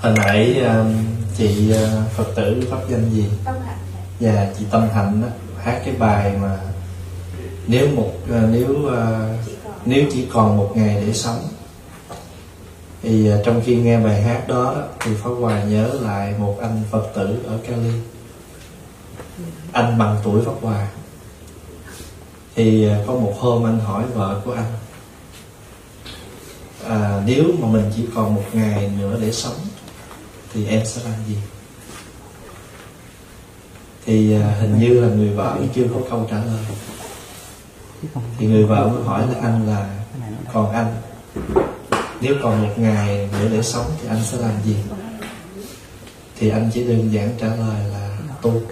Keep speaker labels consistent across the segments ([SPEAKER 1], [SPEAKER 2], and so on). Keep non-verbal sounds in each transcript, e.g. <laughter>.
[SPEAKER 1] hồi nãy um, chị uh, phật tử pháp danh gì?
[SPEAKER 2] Tâm hạnh
[SPEAKER 1] dạ chị tâm hạnh đó, hát cái bài mà nếu một uh, nếu uh,
[SPEAKER 2] chỉ
[SPEAKER 1] nếu chỉ còn một ngày để sống. Thì uh, trong khi nghe bài hát đó thì Pháp Hòa nhớ lại một anh Phật tử ở Cali. Anh bằng tuổi Pháp Hòa. Thì uh, có một hôm anh hỏi vợ của anh à, nếu mà mình chỉ còn một ngày nữa để sống thì em sẽ làm gì? Thì à, hình như là người vợ chưa có câu trả lời. Thì người vợ mới hỏi là anh là còn anh. Nếu còn một ngày nữa để sống thì anh sẽ làm gì? Thì anh chỉ đơn giản trả lời là tu.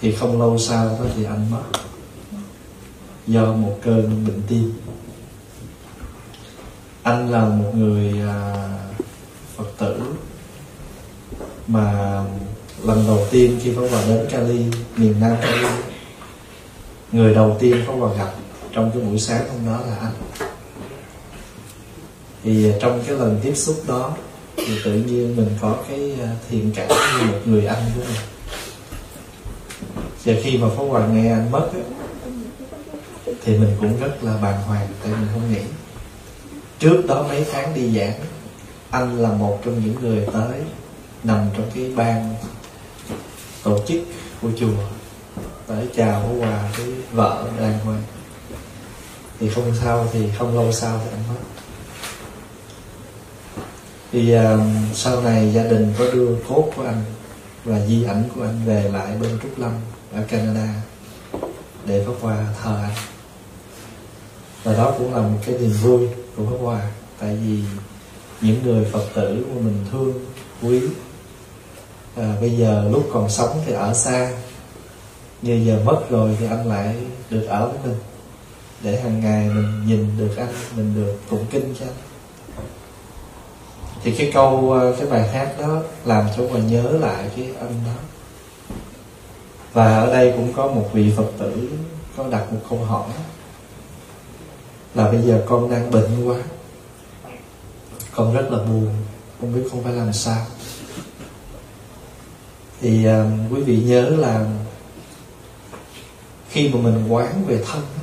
[SPEAKER 1] Thì không lâu sau đó thì anh mất do một cơn bệnh tim. Anh là một người à, phật tử mà lần đầu tiên khi Pháp Hòa đến Cali miền Nam Cali người đầu tiên Pháp Hòa gặp trong cái buổi sáng hôm đó là anh. Thì à, trong cái lần tiếp xúc đó thì tự nhiên mình có cái à, thiện cảm như một người anh của mình. Và khi mà Pháp Hòa nghe anh mất ấy, thì mình cũng rất là bàng hoàng tại mình không nghĩ. Trước đó mấy tháng đi giảng anh là một trong những người tới nằm trong cái ban tổ chức của chùa tới chào có quà với vợ đàng hoàng. Thì không sao thì không lâu sau thì anh mất. Thì uh, sau này gia đình có đưa cốt của anh và di ảnh của anh về lại bên Trúc Lâm ở Canada để Pháp Hòa thờ anh. Và đó cũng là một cái niềm vui của Pháp Hòa tại vì những người Phật tử mà mình thương quý. À, bây giờ lúc còn sống thì ở xa. Như giờ mất rồi thì anh lại được ở với mình. Để hàng ngày mình nhìn được anh mình được tụng kinh cho anh. Thì cái câu à, cái bài hát đó làm cho mình nhớ lại cái anh đó. Và ở đây cũng có một vị phật tử có đặt một câu hỏi là bây giờ con đang bệnh quá con rất là buồn không biết con phải làm sao. Thì uh, quý vị nhớ là khi mà mình quán về thân đó,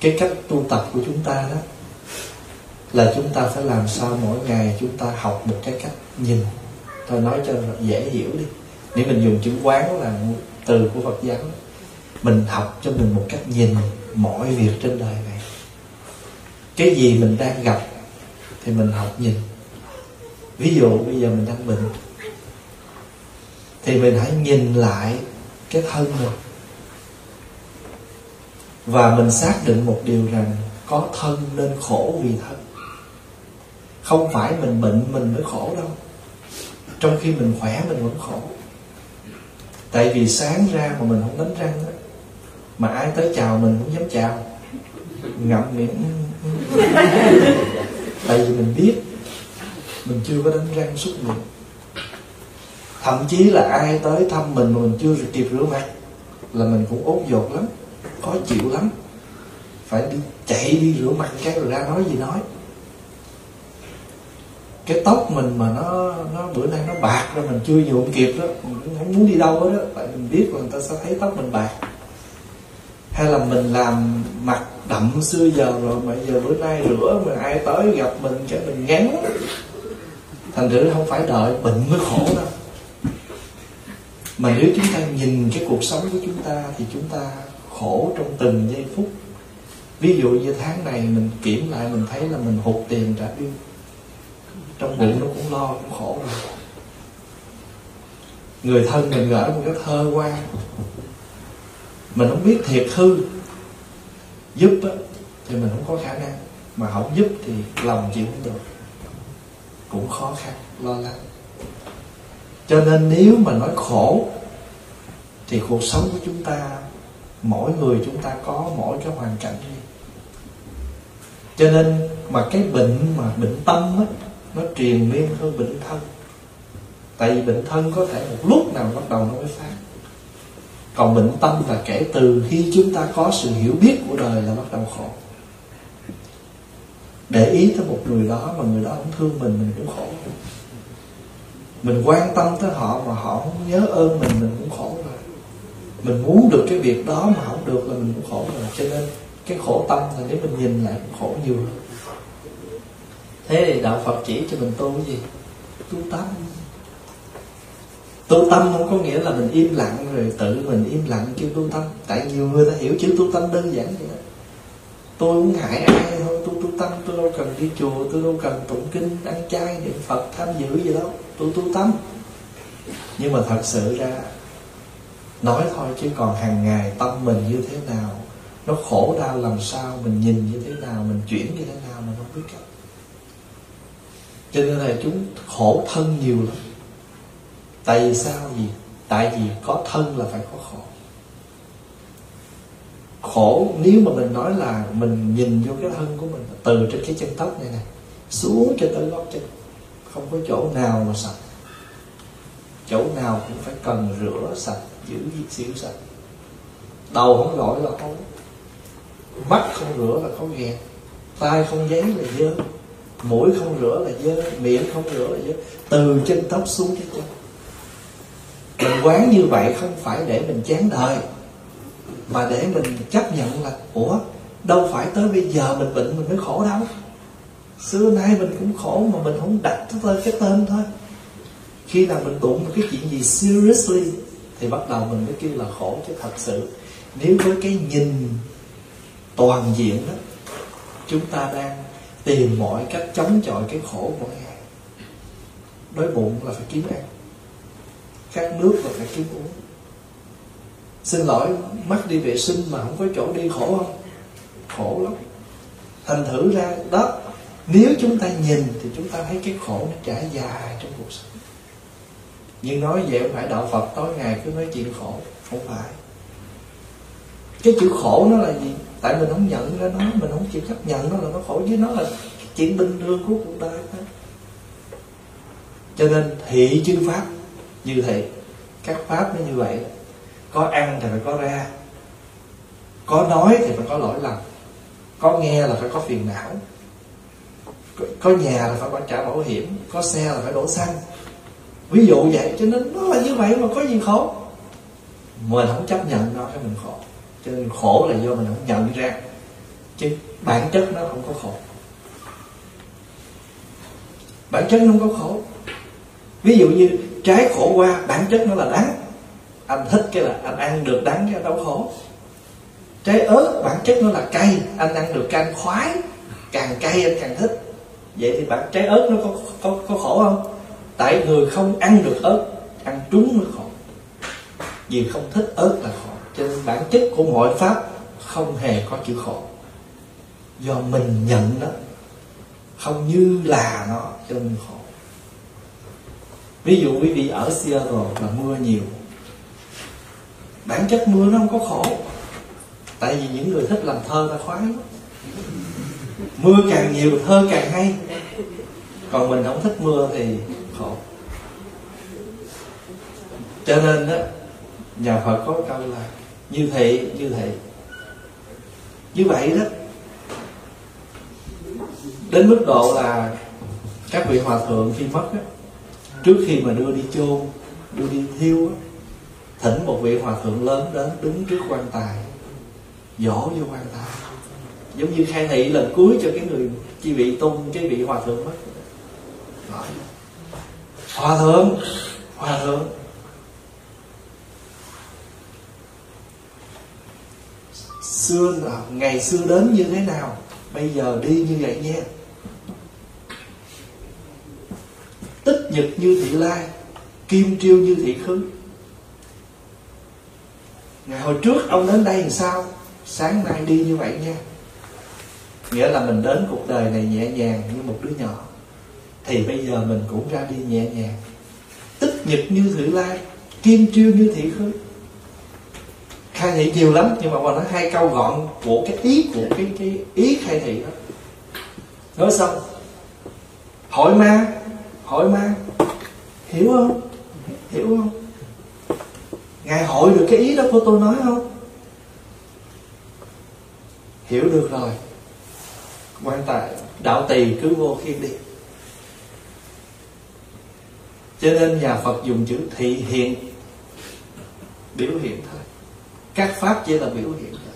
[SPEAKER 1] cái cách tu tập của chúng ta đó là chúng ta phải làm sao mỗi ngày chúng ta học một cái cách nhìn. Tôi nói cho dễ hiểu đi. Nếu mình dùng chữ quán là từ của Phật giáo mình học cho mình một cách nhìn mọi việc trên đời này. Cái gì mình đang gặp thì mình học nhìn. Ví dụ bây giờ mình đang bệnh thì mình hãy nhìn lại cái thân mình. Và mình xác định một điều rằng có thân nên khổ vì thân. Không phải mình bệnh mình mới khổ đâu. Trong khi mình khỏe mình vẫn khổ. Tại vì sáng ra mà mình không đánh răng đó, mà ai tới chào mình cũng dám chào. Ngậm miệng tại vì mình biết, mình chưa có đánh răng suốt miệng. Thậm chí là ai tới thăm mình mà mình chưa kịp rửa mặt, là mình cũng ốm dột lắm, khó chịu lắm. Phải đi chạy đi rửa mặt cái rồi ra nói gì nói. Cái tóc mình mà nó nó bữa nay nó bạc rồi mình chưa nhuộm kịp đó, mình không muốn đi đâu hết đó tại mình biết là người ta sẽ thấy tóc mình bạc. Hay là mình làm mặt đậm xưa giờ rồi mà giờ bữa nay rửa mà ai tới gặp mình cái mình ngán. Thành thử không phải đợi bệnh mới khổ đâu mà nếu chúng ta nhìn cái cuộc sống của chúng ta thì chúng ta khổ trong từng giây phút. Ví dụ như tháng này mình kiểm lại mình thấy là mình hụt tiền trả bill. Trong bụng nó cũng lo cũng khổ rồi. Người thân mình gửi một cái thơ qua mình không biết thiệt hư giúp á, thì mình không có khả năng. Mà không giúp thì lòng chịu không được. Cũng khó khăn lo lắng. Cho nên nếu mà nói khổ thì cuộc sống của chúng ta mỗi người chúng ta có mỗi cái hoàn cảnh riêng. Cho nên mà cái bệnh mà bệnh tâm á nó truyền miên hơn bệnh thân. Tại vì bệnh thân có thể một lúc nào bắt đầu nó mới phát còn bệnh tâm là kể từ khi chúng ta có sự hiểu biết của đời là bắt đầu khổ. Để ý tới một người đó mà người đó không thương mình mình cũng khổ. Mình quan tâm tới họ mà họ không nhớ ơn mình mình cũng khổ rồi mình muốn được cái việc đó mà không được là mình cũng khổ rồi cho nên cái khổ tâm là nếu mình nhìn lại cũng khổ nhiều thế thì đạo phật chỉ cho mình tu cái gì? Tu tâm tu tâm không có nghĩa là mình im lặng rồi tự mình im lặng kêu tu tâm. Tại nhiều người ta hiểu chữ tu tâm đơn giản vậy đó. Tôi muốn hại ai thôi, tôi tu tâm, tôi đâu cần đi chùa, tôi đâu cần tụng kinh, ăn chay, niệm phật, tham dự gì đâu. Tôi tu tâm. Nhưng mà thật sự ra, nói thôi chứ còn hàng ngày tâm mình như thế nào, nó khổ đau làm sao, mình nhìn như thế nào, mình chuyển như thế nào mình không biết cách. Cho nên là chúng khổ thân nhiều lắm tại vì sao gì? Tại vì có thân là phải có khổ. Khổ, nếu mà mình nói là mình nhìn vô cái thân của mình, từ trên cái chân tóc này này xuống cho tới gót chân, không có chỗ nào mà sạch. Chỗ nào cũng phải cần rửa sạch, giữ xíu sạch. Đầu không gội là không, mắt không rửa là không ghẹt tai không giấy là dơ, mũi không rửa là dơ, miệng không rửa là dơ, từ chân tóc xuống cái chân mình quán như vậy không phải để mình chán đời, mà để mình chấp nhận là, ủa, đâu phải tới bây giờ mình bệnh mình mới khổ đâu. Xưa nay mình cũng khổ mà mình không đặt tới cái tên thôi. Khi nào mình đụng một cái chuyện gì seriously thì bắt đầu mình mới kêu là khổ, chứ thật sự, nếu với cái nhìn toàn diện đó, chúng ta đang tìm mọi cách chống chọi cái khổ mỗi ngày đói bụng là phải kiếm ăn khát nước và phải kiếm uống. Xin lỗi, mắt đi vệ sinh mà không có chỗ đi khổ không? Khổ lắm. Thành thử ra, đó, nếu chúng ta nhìn thì chúng ta thấy cái khổ nó trải dài trong cuộc sống. Nhưng nói vậy không phải đạo phật, tối ngày cứ nói chuyện khổ, không phải. Cái chữ khổ nó là gì? Tại mình không nhận ra nó, mình không chịu chấp nhận nó là nó khổ với nó là chuyện bình thường của cuộc đời đó cho nên thị chư pháp như thị các pháp nó như vậy. Có ăn thì phải có ra. Có nói thì phải có lỗi lầm. Có nghe là phải có phiền não. Có nhà là phải có trả bảo hiểm. Có xe là phải đổ xăng. Ví dụ vậy, cho nên nó là như vậy mà có gì khổ? Mình không chấp nhận nó, cái mình khổ. Cho nên khổ là do mình không nhận ra. Chứ bản chất nó không có khổ. Bản chất nó không có khổ. Ví dụ như trái khổ qua bản chất nó là đắng. Anh thích cái là anh ăn được đắng cái đau khổ. Trái ớt bản chất nó là cay. Anh ăn được cay khoái. Càng cay anh càng thích. Vậy thì bản trái ớt nó có có, có khổ không? Tại người không ăn được ớt ăn trúng mới khổ. Vì không thích ớt là khổ. Cho nên bản chất của mọi pháp không hề có chữ khổ. Do mình nhận nó không như là nó cho nên khổ ví dụ quý vị ở Seattle là mưa nhiều, bản chất mưa nó không có khổ. Tại vì những người thích làm thơ ta khoái lắm. Mưa càng nhiều, thơ càng hay. Còn mình không thích mưa thì khổ. Cho nên đó nhà phật có câu là như thị như thị. Như vậy đó. Đến mức độ là các vị hòa thượng khi mất đó trước khi mà đưa đi chôn, đưa đi thiêu á, thỉnh một vị hòa thượng lớn đến đứng trước quan tài dỗ vô quan tài. Giống như khai thị lần cuối cho cái người chi vị tung cái vị hòa thượng mất. Hòa thượng hòa thượng. Xưa là ngày xưa đến như thế nào, bây giờ đi như vậy nha tích nhật như thị lai, kim triêu như thị khứ. Ngày hồi trước ông đến đây làm sao? Sáng nay đi như vậy nha. Nghĩa là mình đến cuộc đời này nhẹ nhàng như một đứa nhỏ. Thì bây giờ mình cũng ra đi nhẹ nhàng. Tích nhật như thị lai, kim triêu như thị khứ. Khai thị nhiều lắm, nhưng mà mà nói hai câu gọn của cái ý, của cái cái ý khai thị đó. Nói xong, hỏi ma hội ma, hiểu không? Hiểu không? Ngài hội được cái ý đó của tôi nói không? Hiểu được rồi. Quan tài, đạo tỳ cứ vô khiên đi. Cho nên nhà phật dùng chữ thị hiện, biểu hiện thôi. Các pháp chỉ là biểu hiện thôi.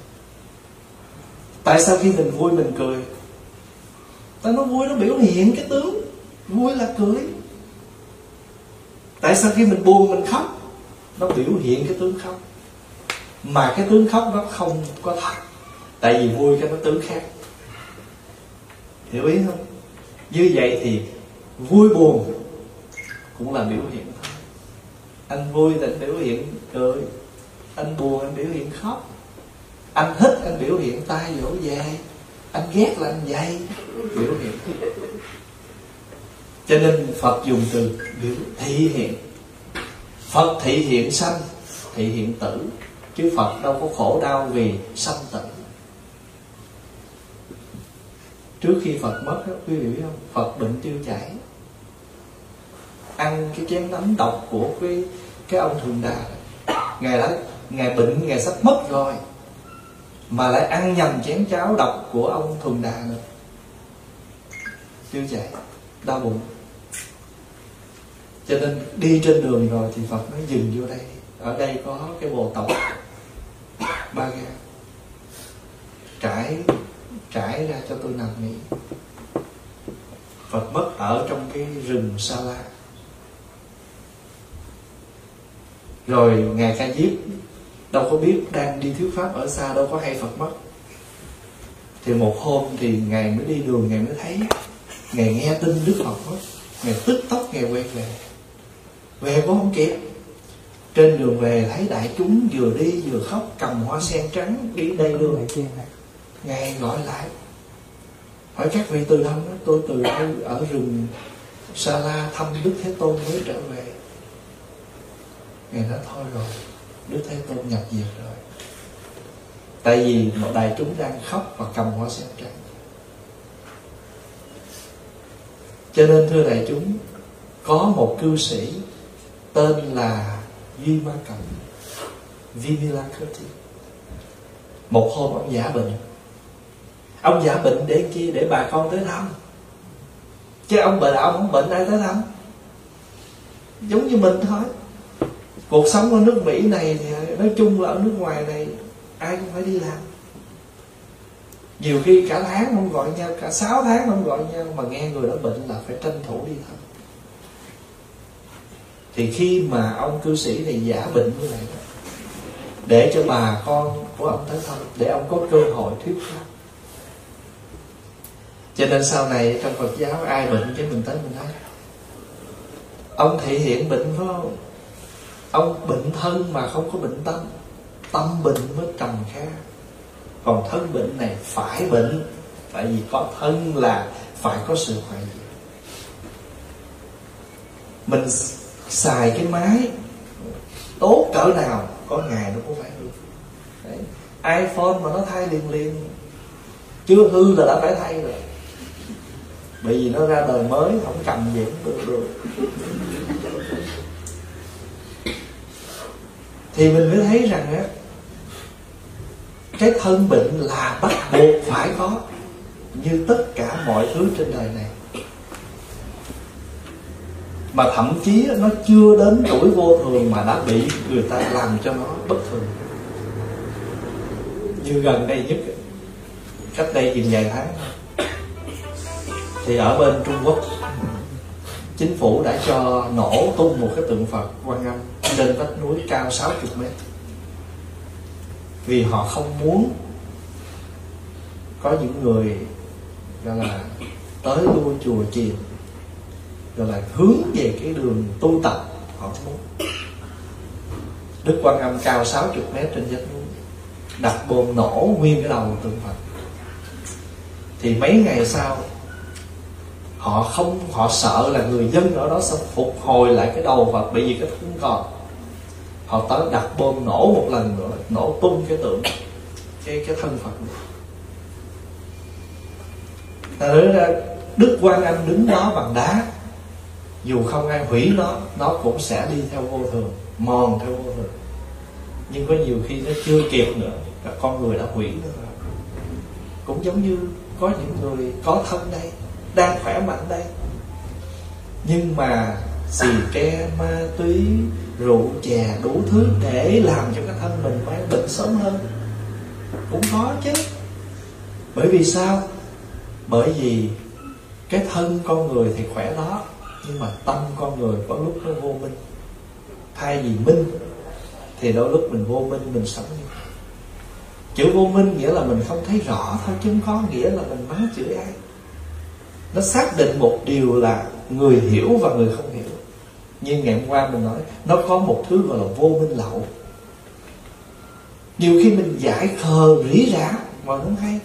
[SPEAKER 1] Tại sao khi mình vui mình cười, ta nó vui nó biểu hiện cái tướng? Vui là cười. Tại sao khi mình buồn mình khóc? Nó biểu hiện cái tướng khóc. Mà cái tướng khóc nó không có thật. Tại vì vui cái nó tướng khác. Hiểu ý không? Như vậy thì vui buồn cũng là biểu hiện thôi. Anh vui thì anh biểu hiện cười. Anh buồn anh biểu hiện khóc. Anh thích anh biểu hiện tay dỗ về anh ghét là anh dây. Biểu hiện cho nên phật dùng từ biểu thị hiện. Phật thị hiện sanh thị hiện tử. Chứ phật đâu có khổ đau vì sanh tử. Trước khi phật mất đó, quý vị biết không? Phật bệnh tiêu chảy. Ăn cái chén nấm độc của cái cái ông thường đà. Ngài đã ngài bệnh ngài sắp mất rồi. Mà lại ăn nhầm chén cháo độc của ông thường đà nữa. Tiêu chảy đau bụng cho nên đi trên đường rồi thì phật nói dừng vô đây. Ở đây có cái bồ tộc ba ga. Trải trải ra cho tôi nằm nghỉ. Phật mất ở trong cái rừng sa la. Rồi ngài ca diếp đâu có biết đang đi thuyết pháp ở xa đâu có hay phật mất. Thì một hôm thì ngài mới đi đường, ngài mới thấy, ngài nghe tin đức phật mất. Ngài tức tốc, ngài quay về về cũng không kịp trên đường về thấy đại chúng vừa đi vừa khóc cầm hoa sen trắng đi đây đường ngài gọi lại hỏi các vị từ đâu đó tôi từ ở rừng sa la thăm đức thế tôn mới trở về. Ngài nói thôi rồi đức thế tôn nhập diệt rồi. Tại vì một đại chúng đang khóc và cầm hoa sen trắng. Cho nên thưa đại chúng có một cư sĩ tên là Duy Ma Cẩm Vimalakirti một hôm ông giả bệnh. Ông giả bệnh để chi để bà con tới thăm. Chứ ông bệnh ông không bệnh ai tới thăm. Giống như mình thôi. Cuộc sống ở nước mỹ này thì nói chung là ở nước ngoài này ai cũng phải đi làm. Nhiều khi cả tháng không gọi nhau, cả sáu tháng không gọi nhau mà nghe người đó bệnh là phải tranh thủ đi thăm thì khi mà ông cư sĩ này giả bệnh như vậy để cho bà con của ông tới thăm, để ông có cơ hội thuyết pháp. Cho nên sau này trong Phật giáo, ai bệnh cái mình tới mình thấy. Ông thể hiện bệnh phải không? Ông bệnh thân mà không có bệnh tâm tâm bệnh mới trầm kha. Còn thân bệnh này phải bệnh, tại vì có thân là phải có sự hoại diệt. Mình xài cái máy tốt cỡ nào, có ngày nó cũng phải hư Đấy. iPhone mà nó thay liền liền. Chưa hư là đã phải thay rồi. Bởi vì nó ra đời mới, không cầm gì cũng được được. Thì mình mới thấy rằng á, cái thân bệnh là bắt buộc phải có, như tất cả mọi thứ trên đời này mà thậm chí nó chưa đến tuổi vô thường mà đã bị người ta làm cho nó bất thường. Như gần đây nhất, cách đây chừng vài tháng. Thì ở bên Trung Quốc, chính phủ đã cho nổ tung một cái tượng Phật quan âm trên vách núi cao 60 mét. Vì họ không muốn có những người, gọi là, tới lui chùa chiền rồi là hướng về cái đường tu tập họ muốn Đức Quan Âm cao 60 mét trên vách núi, đặt bom nổ nguyên cái đầu tượng Phật. Thì mấy ngày sau, họ không, họ sợ là người dân ở đó sẽ phục hồi lại cái đầu Phật bởi vì cái không còn. Họ tới đặt bom nổ một lần nữa, nổ tung cái tượng, cái cái thân Phật này. ra Đức Quan Âm đứng đó bằng đá dù không ai hủy nó nó cũng sẽ đi theo vô thường, mòn theo vô thường. Nhưng có nhiều khi nó chưa kịp nữa, các con người đã hủy nó rồi. Cũng giống như có những người có thân đây, đang khỏe mạnh đây. Nhưng mà xì ke, ma túy, rượu chè, đủ thứ để làm cho cái thân mình mang bệnh sớm hơn. Cũng có chứ. Bởi vì sao? Bởi vì cái thân con người thì khỏe đó nhưng mà tâm con người có lúc nó vô minh. Thay vì minh, thì đôi lúc mình vô minh, mình sống như chữ vô minh nghĩa là mình không thấy rõ thôi, chứ không có nghĩa là mình mắng chửi ai nó xác định một điều là người hiểu và người không hiểu. Như ngày hôm qua mình nói, nó có một thứ gọi là vô minh lậu. Nhiều khi mình giải khờ rỉ rả mà không hay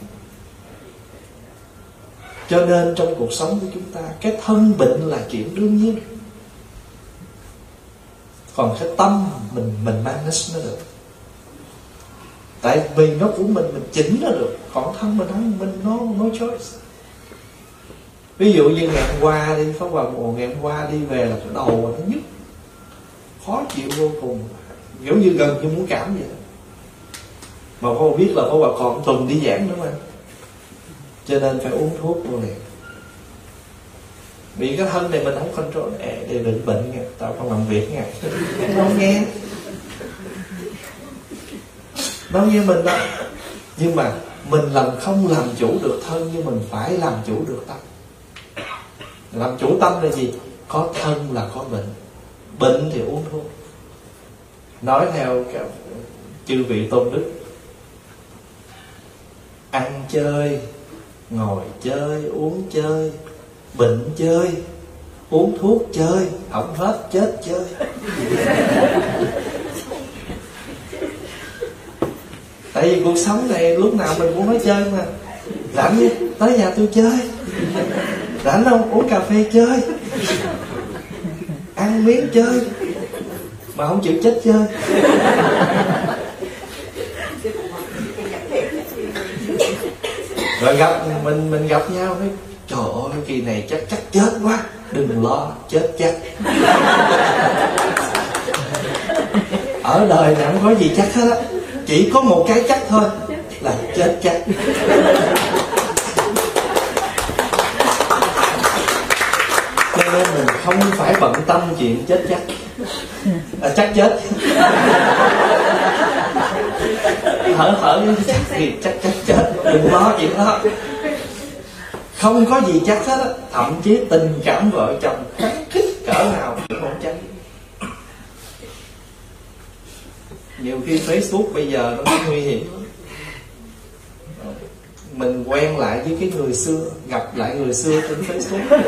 [SPEAKER 1] cho nên trong cuộc sống của chúng ta, cái thân bệnh là chuyện đương nhiên. Còn cái tâm mình mình manage nó được. Tại vì nó của mình mình chỉnh nó được. Còn thân mình không, mình nó no choice. Ví dụ như ngày hôm qua đi, pháp hòa mùa, ngày hôm qua đi về là cái đầu nó nhức. Khó chịu vô cùng. Giống như gần như muốn cảm vậy mà không biết là có bà còn tuần đi giảng nữa mà cho nên phải uống thuốc vô liền vì cái thân này mình không control để, để định bệnh nha. Tao không làm việc nha. Nó không nghe. Nó như mình đó nhưng mà mình làm không làm chủ được thân nhưng mình phải làm chủ được tâm. Làm chủ tâm là gì? Có thân là có bệnh. Bệnh thì uống thuốc. Nói theo cái chư vị tôn đức. Ăn chơi ngồi chơi, uống chơi, bệnh chơi, uống thuốc chơi hỏng hết chết chơi. <laughs> Tại vì cuộc sống này lúc nào mình cũng nói chơi mà. Rảnh đi, tới nhà tôi chơi. Rảnh không, uống cà phê chơi. Ăn miếng chơi. Mà không chịu chết chơi. Và gặp mình mình gặp nhau nói trời ơi kỳ này chắc chắc chết quá đừng lo chết chắc <laughs> ở đời này không có gì chắc hết á chỉ có một cái chắc thôi là chết chắc. Cho nên mình không phải bận tâm chuyện chết chắc. À, chắc chết hở hở chắc thì chắc chắc chết. Đừng lo chuyện đó. Không có gì chắc hết á. Thậm chí tình cảm vợ chồng khắc khích cỡ nào cũng không tránh. Nhiều khi facebook bây giờ nó nguy hiểm. Lắm mình quen lại với cái người xưa gặp lại người xưa trên facebook.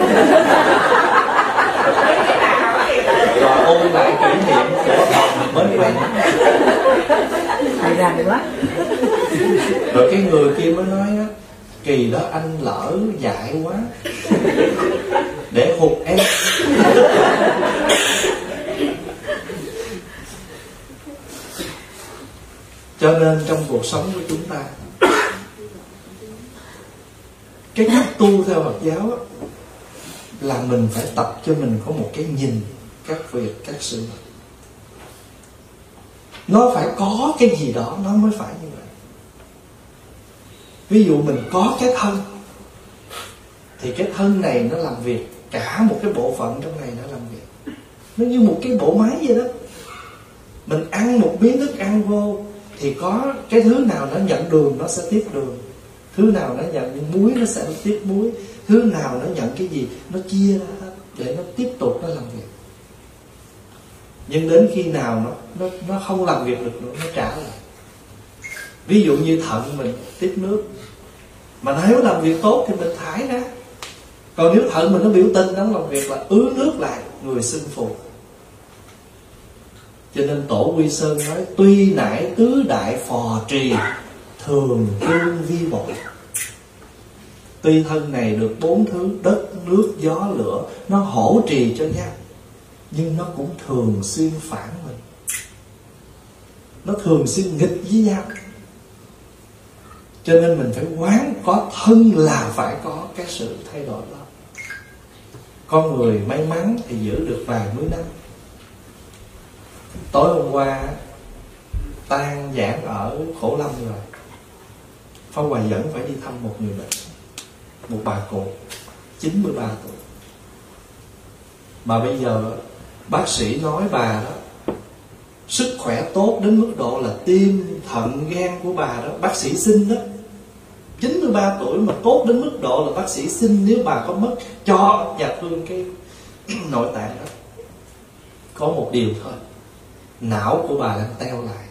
[SPEAKER 1] Rồi ôn lại kỷ niệm của mình mới quen
[SPEAKER 2] rành quá.
[SPEAKER 1] Rồi cái người kia mới nói á kỳ đó anh lỡ dại quá để hụt em. Cho nên trong cuộc sống của chúng ta cái cách tu theo Phật giáo á, là mình phải tập cho mình có một cái nhìn các việc các sự vật nó phải có cái gì đó, nó mới phải như vậy. Ví dụ mình có cái thân, thì cái thân này nó làm việc. Cả một cái bộ phận trong này nó làm việc. Nó như một cái bộ máy vậy đó. Mình ăn một miếng thức ăn vô, thì có cái thứ nào nó nhận đường, nó sẽ tiếp đường. Thứ nào nó nhận muối, nó sẽ tiếp muối. Thứ nào nó nhận cái gì, nó chia ra hết, để nó tiếp tục nó làm việc nhưng đến khi nào nó nó nó không làm việc được nữa, nó trả lại. Ví dụ như thận mình tiếp nước, mà nếu làm việc tốt thì mình thải ra. Còn nếu thận mình nó biểu tình, nó làm việc là ứ nước lại, người sinh phục cho nên tổ quy sơn nói, tuy nãi tứ đại phò trì, thường cương vi bội. Tuy thân này được bốn thứ, đất, nước, gió, lửa, nó hỗ trì cho nhau nhưng nó cũng thường xuyên phản mình. Nó thường xuyên nghịch với nhau cho nên mình phải quán có thân là phải có cái sự thay đổi đó. Con người may mắn thì giữ được vài mươi năm. Tối hôm qua, tan giảng ở khổ lâm rồi. Phong hòa dẫn phải đi thăm một người bệnh, một bà cụ 93 tuổi. Mà bây giờ bác sĩ nói bà đó, sức khỏe tốt đến mức độ là tim, thận, gan của bà đó, bác sĩ xin đó. 93 tuổi mà tốt đến mức độ là bác sĩ xin nếu bà có mất cho và thương cái <clears throat> nội tạng đó. Có một điều thôi, não của bà đang teo lại.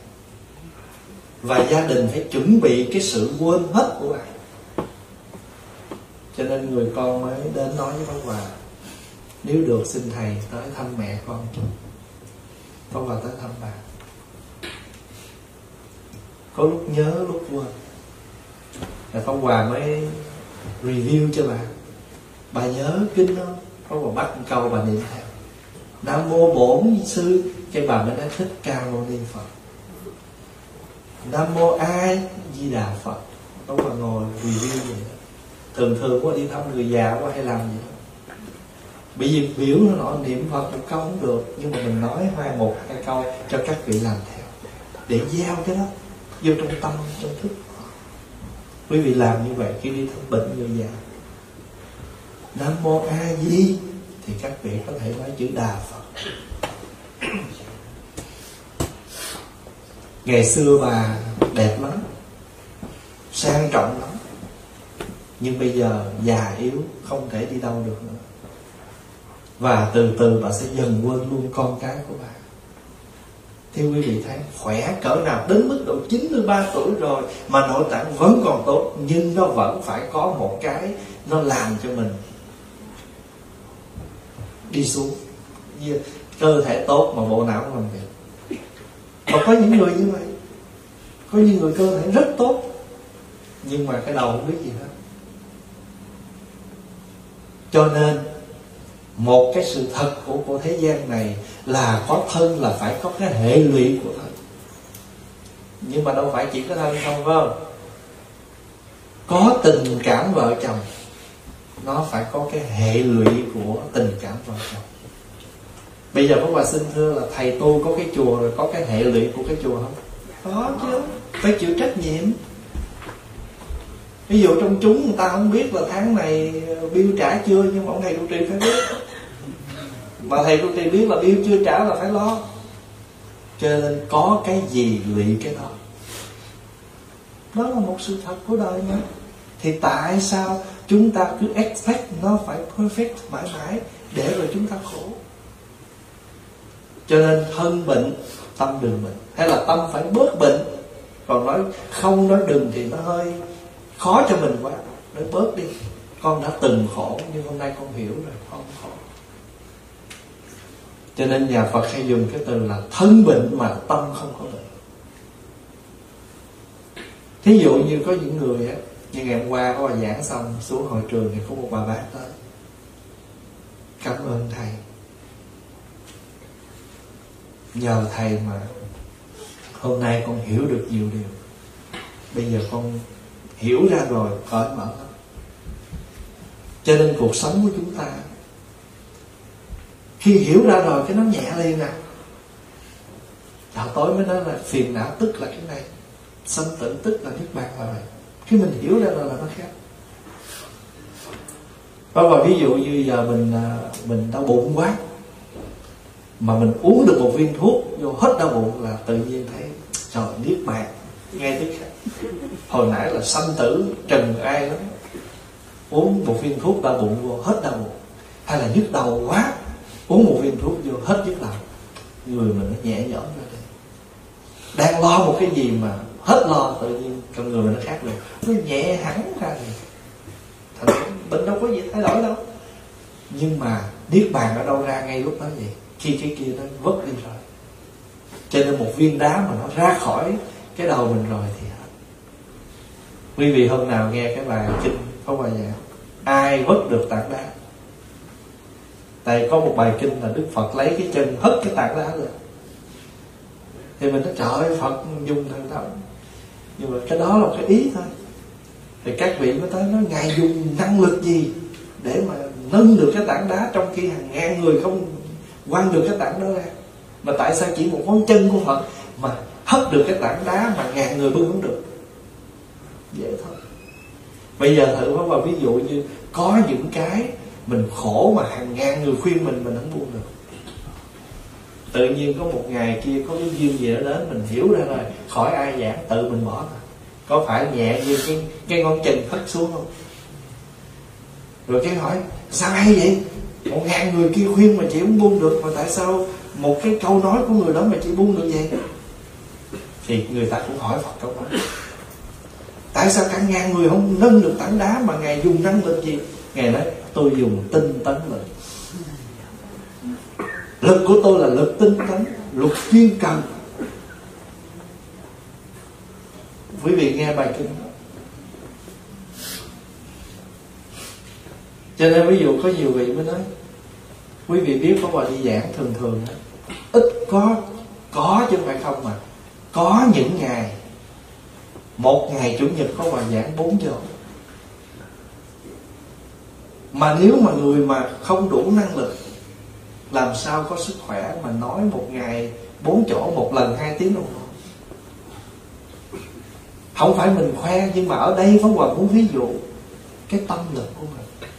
[SPEAKER 1] Và gia đình phải chuẩn bị cái sự quên hết của bà. Cho nên người con mới đến nói với bác Hòa nếu được xin thầy tới thăm mẹ con con Hòa tới thăm bà. Có lúc nhớ, lúc quên. Là phong Hòa mới review cho bà. Bà nhớ kinh không phong Hòa bắt câu bà niệm theo. Nam mô bổn sư. Cái bà mới nói thích ca mâu ni Phật. Nam mô ai di đà Phật. Phong Hòa ngồi review vậy đó. Thường thường có đi thăm người già quá hay làm gì đó bị vì biểu nó niệm phật một câu cũng được, nhưng mà mình nói hai, một, hai câu cho các vị làm theo. Để gieo cái đó vô trong tâm, trong thức. Quý vị làm như vậy khi đi thăm bệnh người già nam mô a di thì các vị có thể nói chữ đà phật. Ngày xưa bà đẹp lắm, sang trọng lắm. Nhưng bây giờ già yếu, không thể đi đâu được nữa và từ từ bà sẽ dần quên luôn con cái của bà. Theo quý vị thấy, khỏe cỡ nào đến mức độ 93 tuổi rồi Mà nội tạng vẫn còn tốt, Nhưng nó vẫn phải có một cái Nó làm cho mình Đi xuống. Như Cơ thể tốt mà bộ não không làm việc và có những người như vậy. Có những người cơ thể rất tốt. Nhưng mà cái đầu không biết gì hết. Cho nên một cái sự thật của của thế gian này là có thân là phải có cái hệ lụy của thân. Nhưng mà đâu phải chỉ có thân không phải không? Có tình cảm vợ chồng nó phải có cái hệ lụy của tình cảm vợ chồng. Bây giờ có bà xin thưa là thầy tu có cái chùa rồi có cái hệ lụy của cái chùa không? Có chứ. Phải chịu trách nhiệm ví dụ trong chúng người ta không biết là tháng này ờ, bill trả chưa, nhưng mà ông thầy trụ trì phải biết. Mà thầy trụ trì biết là bill chưa trả là phải lo. Cho nên có cái gì lụy cái đó? Đó là một sự thật của đời mà. Thì tại sao chúng ta cứ expect nó phải perfect mãi mãi để rồi chúng ta khổ? Cho nên thân bệnh, tâm đừng bệnh. Hay là tâm phải bớt bệnh? Còn nói không nói đừng thì nó hơi khó cho mình quá. Nói bớt đi. Con đã từng khổ, nhưng hôm nay con hiểu rồi không khổ. Cho nên nhà Phật hay dùng cái từ là thân bệnh mà tâm không có bệnh. Thí dụ như có những người á, như ngày hôm qua có bà giảng xong, xuống hội trường thì có một bà bác tới. Cảm ơn thầy. Nhờ thầy mà hôm nay con hiểu được nhiều điều. Bây giờ con hiểu ra rồi cởi mở. Cho nên cuộc sống của chúng ta khi hiểu ra rồi cái nó nhẹ liền à. Đạo tối mới nói là phiền não tức là cái này sanh tử tức là niết bàn là vậy. Khi mình hiểu ra rồi là nó khác. Và, và ví dụ như giờ mình à, mình đau bụng quá mà mình uống được một viên thuốc vô hết đau bụng là tự nhiên thấy trời niết bàn ngay tức khắc hồi nãy là sanh tử trần ai lắm uống một viên thuốc đau bụng vô hết đau bụng. Hay là nhức đầu quá uống một viên thuốc vô hết nhức đầu. Người mình nó nhẹ nhõm ra đây. Đang lo một cái gì mà hết lo tự nhiên trong người mình nó khác được, nó nhẹ hẳn ra thì thành bệnh đâu có gì thay đổi đâu. Nhưng mà niết bàn ở đâu ra ngay lúc đó vậy? Khi cái kia nó vứt đi rồi. Cho nên một viên đá mà nó ra khỏi cái đầu mình rồi thì hết quý vị hôm nào nghe cái bài kinh có bài giảng ai vứt được tảng đá? Tại có một bài kinh là đức phật lấy cái chân, hất cái tảng đá rồi thì mình nói, trời ơi, phật dùng thần tâm nhưng mà cái đó là cái ý thôi. Thì các vị mới tới nói, ngài dùng năng lực gì để mà nâng được cái tảng đá trong khi hàng ngàn người không quăng được cái tảng đó ra? Mà tại sao chỉ một ngón chân của phật mà hất được cái tảng đá mà ngàn người bưng không được. Dễ thôi. Bây giờ thử có vào ví dụ như có những cái mình khổ mà hàng ngàn người khuyên mình mình không buông được. Tự nhiên có một ngày kia có cái duyên gì đó đến, mình hiểu ra rồi, khỏi ai giảng, tự mình bỏ rồi. Có phải nhẹ như cái cái ngón chân thất xuống không? Rồi cái hỏi, sao hay vậy? Một ngàn người kia khuyên mà chị không buông được, mà tại sao một cái câu nói của người đó mà chị buông được vậy? Thì người ta cũng hỏi Phật câu đó. Tại sao cả ngàn người không nâng được tảng đá mà ngài dùng năng lực gì? Ngài nói, tôi dùng tinh tấn lực lực của tôi là lực tinh tấn lực chuyên cần. Quý vị nghe bài kinh cho nên ví dụ có nhiều vị mới nói, quý vị biết có bài đi giảng thường thường ít có có chứ không phải không mà có những ngày, một ngày chủ nhật có bài giảng 4 giờ. Mà nếu mà người mà không đủ năng lực, làm sao có sức khỏe mà nói một ngày bốn chỗ, một lần hai tiếng đồng hồ? Không phải mình khoe, nhưng mà ở đây Pháp Hòa muốn ví dụ cái tâm lực của mình.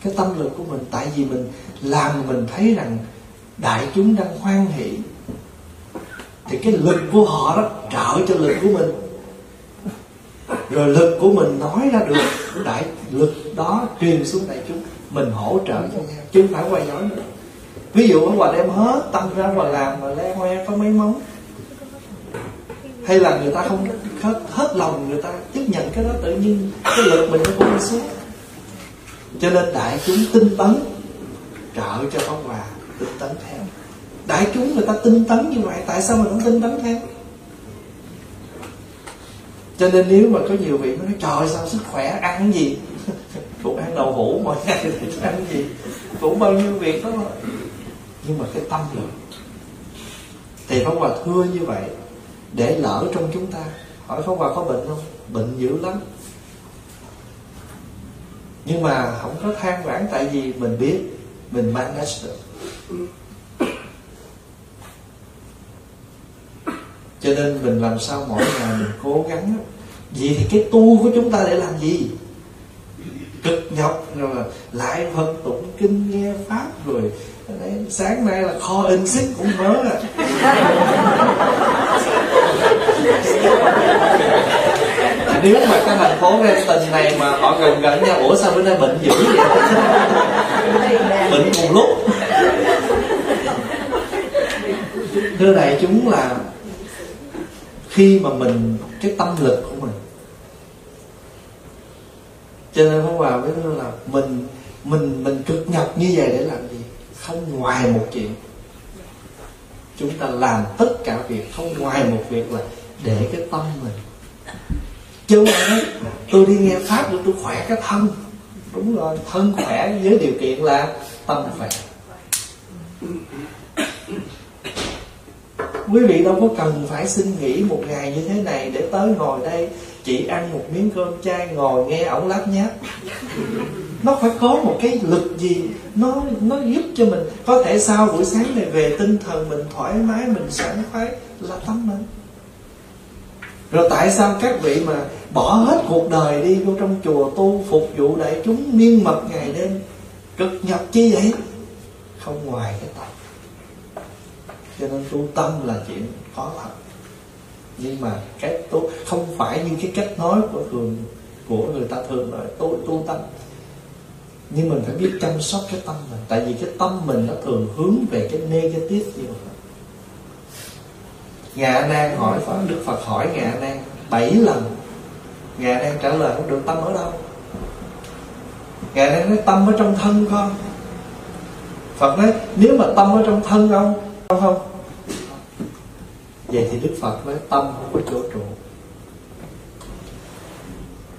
[SPEAKER 1] Cái tâm lực của mình, tại vì mình làm mình thấy rằng đại chúng đang hoan hỷ thì cái lực của họ đó trợ cho lực của mình. Rồi lực của mình nói ra được đại lực đó truyền xuống đại chúng. Mình hỗ trợ cho nhau chứ không phải quay nói nữa. Ví dụ ở ngoài đem hết tăng ra ngoài làm mà le hoe có mấy móng hay là người ta không hết, hết lòng người ta tiếp nhận cái đó tự nhiên cái lực mình nó cũng đi xuống. Cho nên đại chúng tinh tấn trợ cho phong hòa tinh tấn theo đại chúng người ta tinh tấn như vậy, tại sao mình không tinh tấn theo cho nên nếu mà có nhiều vị mới nói, trời, sao sức khỏe ăn gì? <laughs> Cũng ăn đậu hũ mỗi ngày ăn gì? Cũng bao nhiêu việc đó thôi. Nhưng mà cái tâm lực thì pháp hòa thưa như vậy, để lỡ trong chúng ta, hỏi pháp hòa có bệnh không? Bệnh dữ lắm. Nhưng mà không có than vãn, tại vì mình biết, mình manage được. Cho nên mình làm sao mỗi ngày mình cố gắng vậy thì cái tu của chúng ta để làm gì? Cực nhọc rồi lại phật tụng kinh nghe pháp rồi. Đấy, sáng nay là kho in xích cũng mớ à. Nếu mà cái thành phố Renton này mà họ gần gần nhau ủa sao bữa nay bệnh dữ vậy? Bệnh cùng lúc. Thưa đại chúng là khi mà mình, cái tâm lực của mình. Cho nên Pháp Hòa với nó là mình mình mình cực nhọc như vậy để làm gì? Không ngoài một chuyện. Chúng ta làm tất cả việc không ngoài một việc là để cái tâm mình. Chứ mà tôi đi nghe pháp để tôi khỏe cái thân. Đúng rồi, thân khỏe với điều kiện là tâm khỏe quý vị đâu có cần phải xin nghỉ một ngày như thế này để tới ngồi đây chỉ ăn một miếng cơm chay ngồi nghe ổng lát nhát nó phải có một cái lực gì nó nó giúp cho mình. Có thể sau buổi sáng này về tinh thần mình thoải mái, mình sảng khoái là tâm mình rồi tại sao các vị mà bỏ hết cuộc đời đi vô trong chùa tu phục vụ đại chúng miên mật ngày đêm? Cực nhọc chi vậy? Không ngoài cái tâm nên tu tâm là chuyện khó thật nhưng mà cái tu, không phải như cái cách nói của thường, của người ta thường nói, tu tu tâm. Nhưng mình phải biết chăm sóc cái tâm mình. Tại vì cái tâm mình nó thường hướng về cái negative nhiều hơn ngạ nan hỏi phật, đức phật hỏi ngạ nan bảy lần. Ngạ nan trả lời không được tâm ở đâu. Ngạ nan nói tâm ở trong thân con phật nói, nếu mà tâm ở trong thân ông không không vậy thì đức phật nói tâm không có chỗ trụ.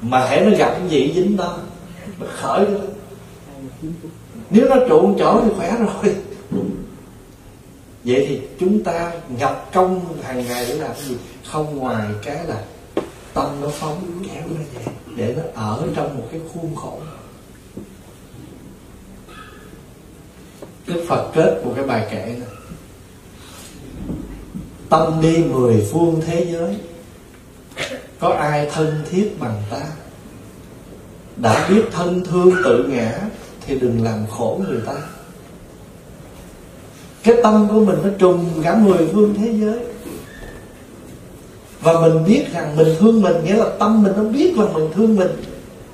[SPEAKER 1] Mà hãy nó gặp cái gì dính đó nó khởi đó. Nếu nó trụ một chỗ thì khỏe rồi. Vậy thì chúng ta nhập công hàng ngày để làm cái gì? Không ngoài cái là tâm nó phóng kéo nó về để nó ở trong một cái khuôn khổ. Đức Phật kết một cái bài kệ này Tâm đi mười phương thế giới. Có ai thân thiết bằng ta? Đã biết thân thương tự ngã thì đừng làm khổ người ta. Cái tâm của mình nó trùng cả mười phương thế giới. Và mình biết rằng mình thương mình, nghĩa là tâm mình nó biết là mình thương mình,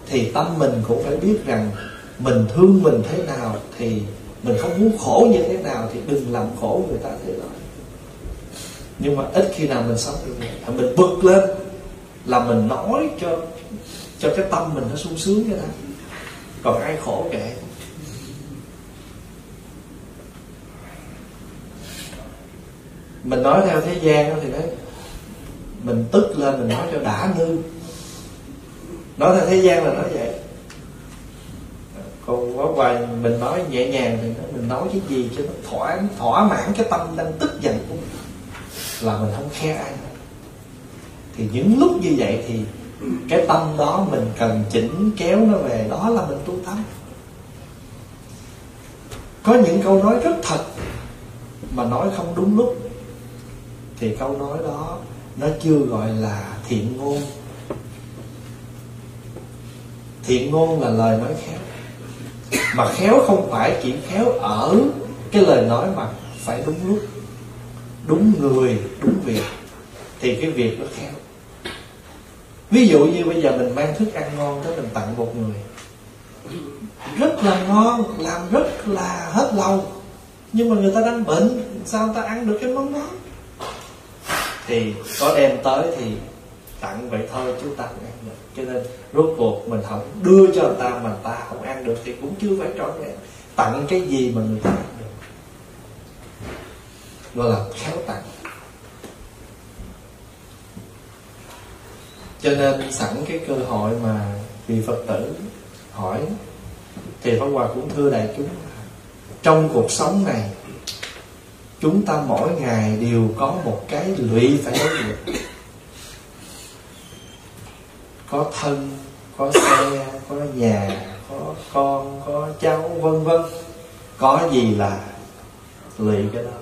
[SPEAKER 1] thì tâm mình cũng phải biết rằng mình thương mình thế nào thì mình không muốn khổ như thế nào thì đừng làm khổ người ta thế đó nhưng mà ít khi nào mình sống được vậy mình bực lên, là mình nói cho cho cái tâm mình nó sung sướng như thế. Còn ai khổ kệ mình nói theo thế gian thì đấy, mình tức lên mình nói cho đã ngư. Nói theo thế gian là nói vậy. Còn có vài mình nói nhẹ nhàng thì mình nói cái gì cho nó thỏa thỏa mãn cái tâm đang tức giận của mình là mình không khen ai. Thì những lúc như vậy thì cái tâm đó mình cần chỉnh kéo nó về, đó là mình tu tâm. Có những câu nói rất thật mà nói không đúng lúc. Thì câu nói đó nó chưa gọi là thiện ngôn. Thiện ngôn là lời nói khéo. Mà khéo không phải chỉ khéo ở cái lời nói mà phải đúng lúc đúng người, đúng việc, thì cái việc nó khéo. Ví dụ như bây giờ mình mang thức ăn ngon tới mình tặng một người. Rất là ngon, làm rất là hết lâu nhưng mà người ta đang bệnh, sao người ta ăn được cái món đó? Thì có đem tới thì tặng vậy thôi, chứ ta không ăn được. Cho nên rốt cuộc mình không đưa cho người ta mà người ta không ăn được thì cũng chưa phải trọn vẹn. Tặng cái gì mà người ta ăn gọi là khéo tặng. Cho nên sẵn cái cơ hội mà vị phật tử hỏi, thì pháp hòa cũng thưa đại chúng, trong cuộc sống này, chúng ta mỗi ngày đều có một cái lụy phải đối diện có thân, có xe, có nhà, có con, có cháu, vân vân. Có gì là lụy cái đó?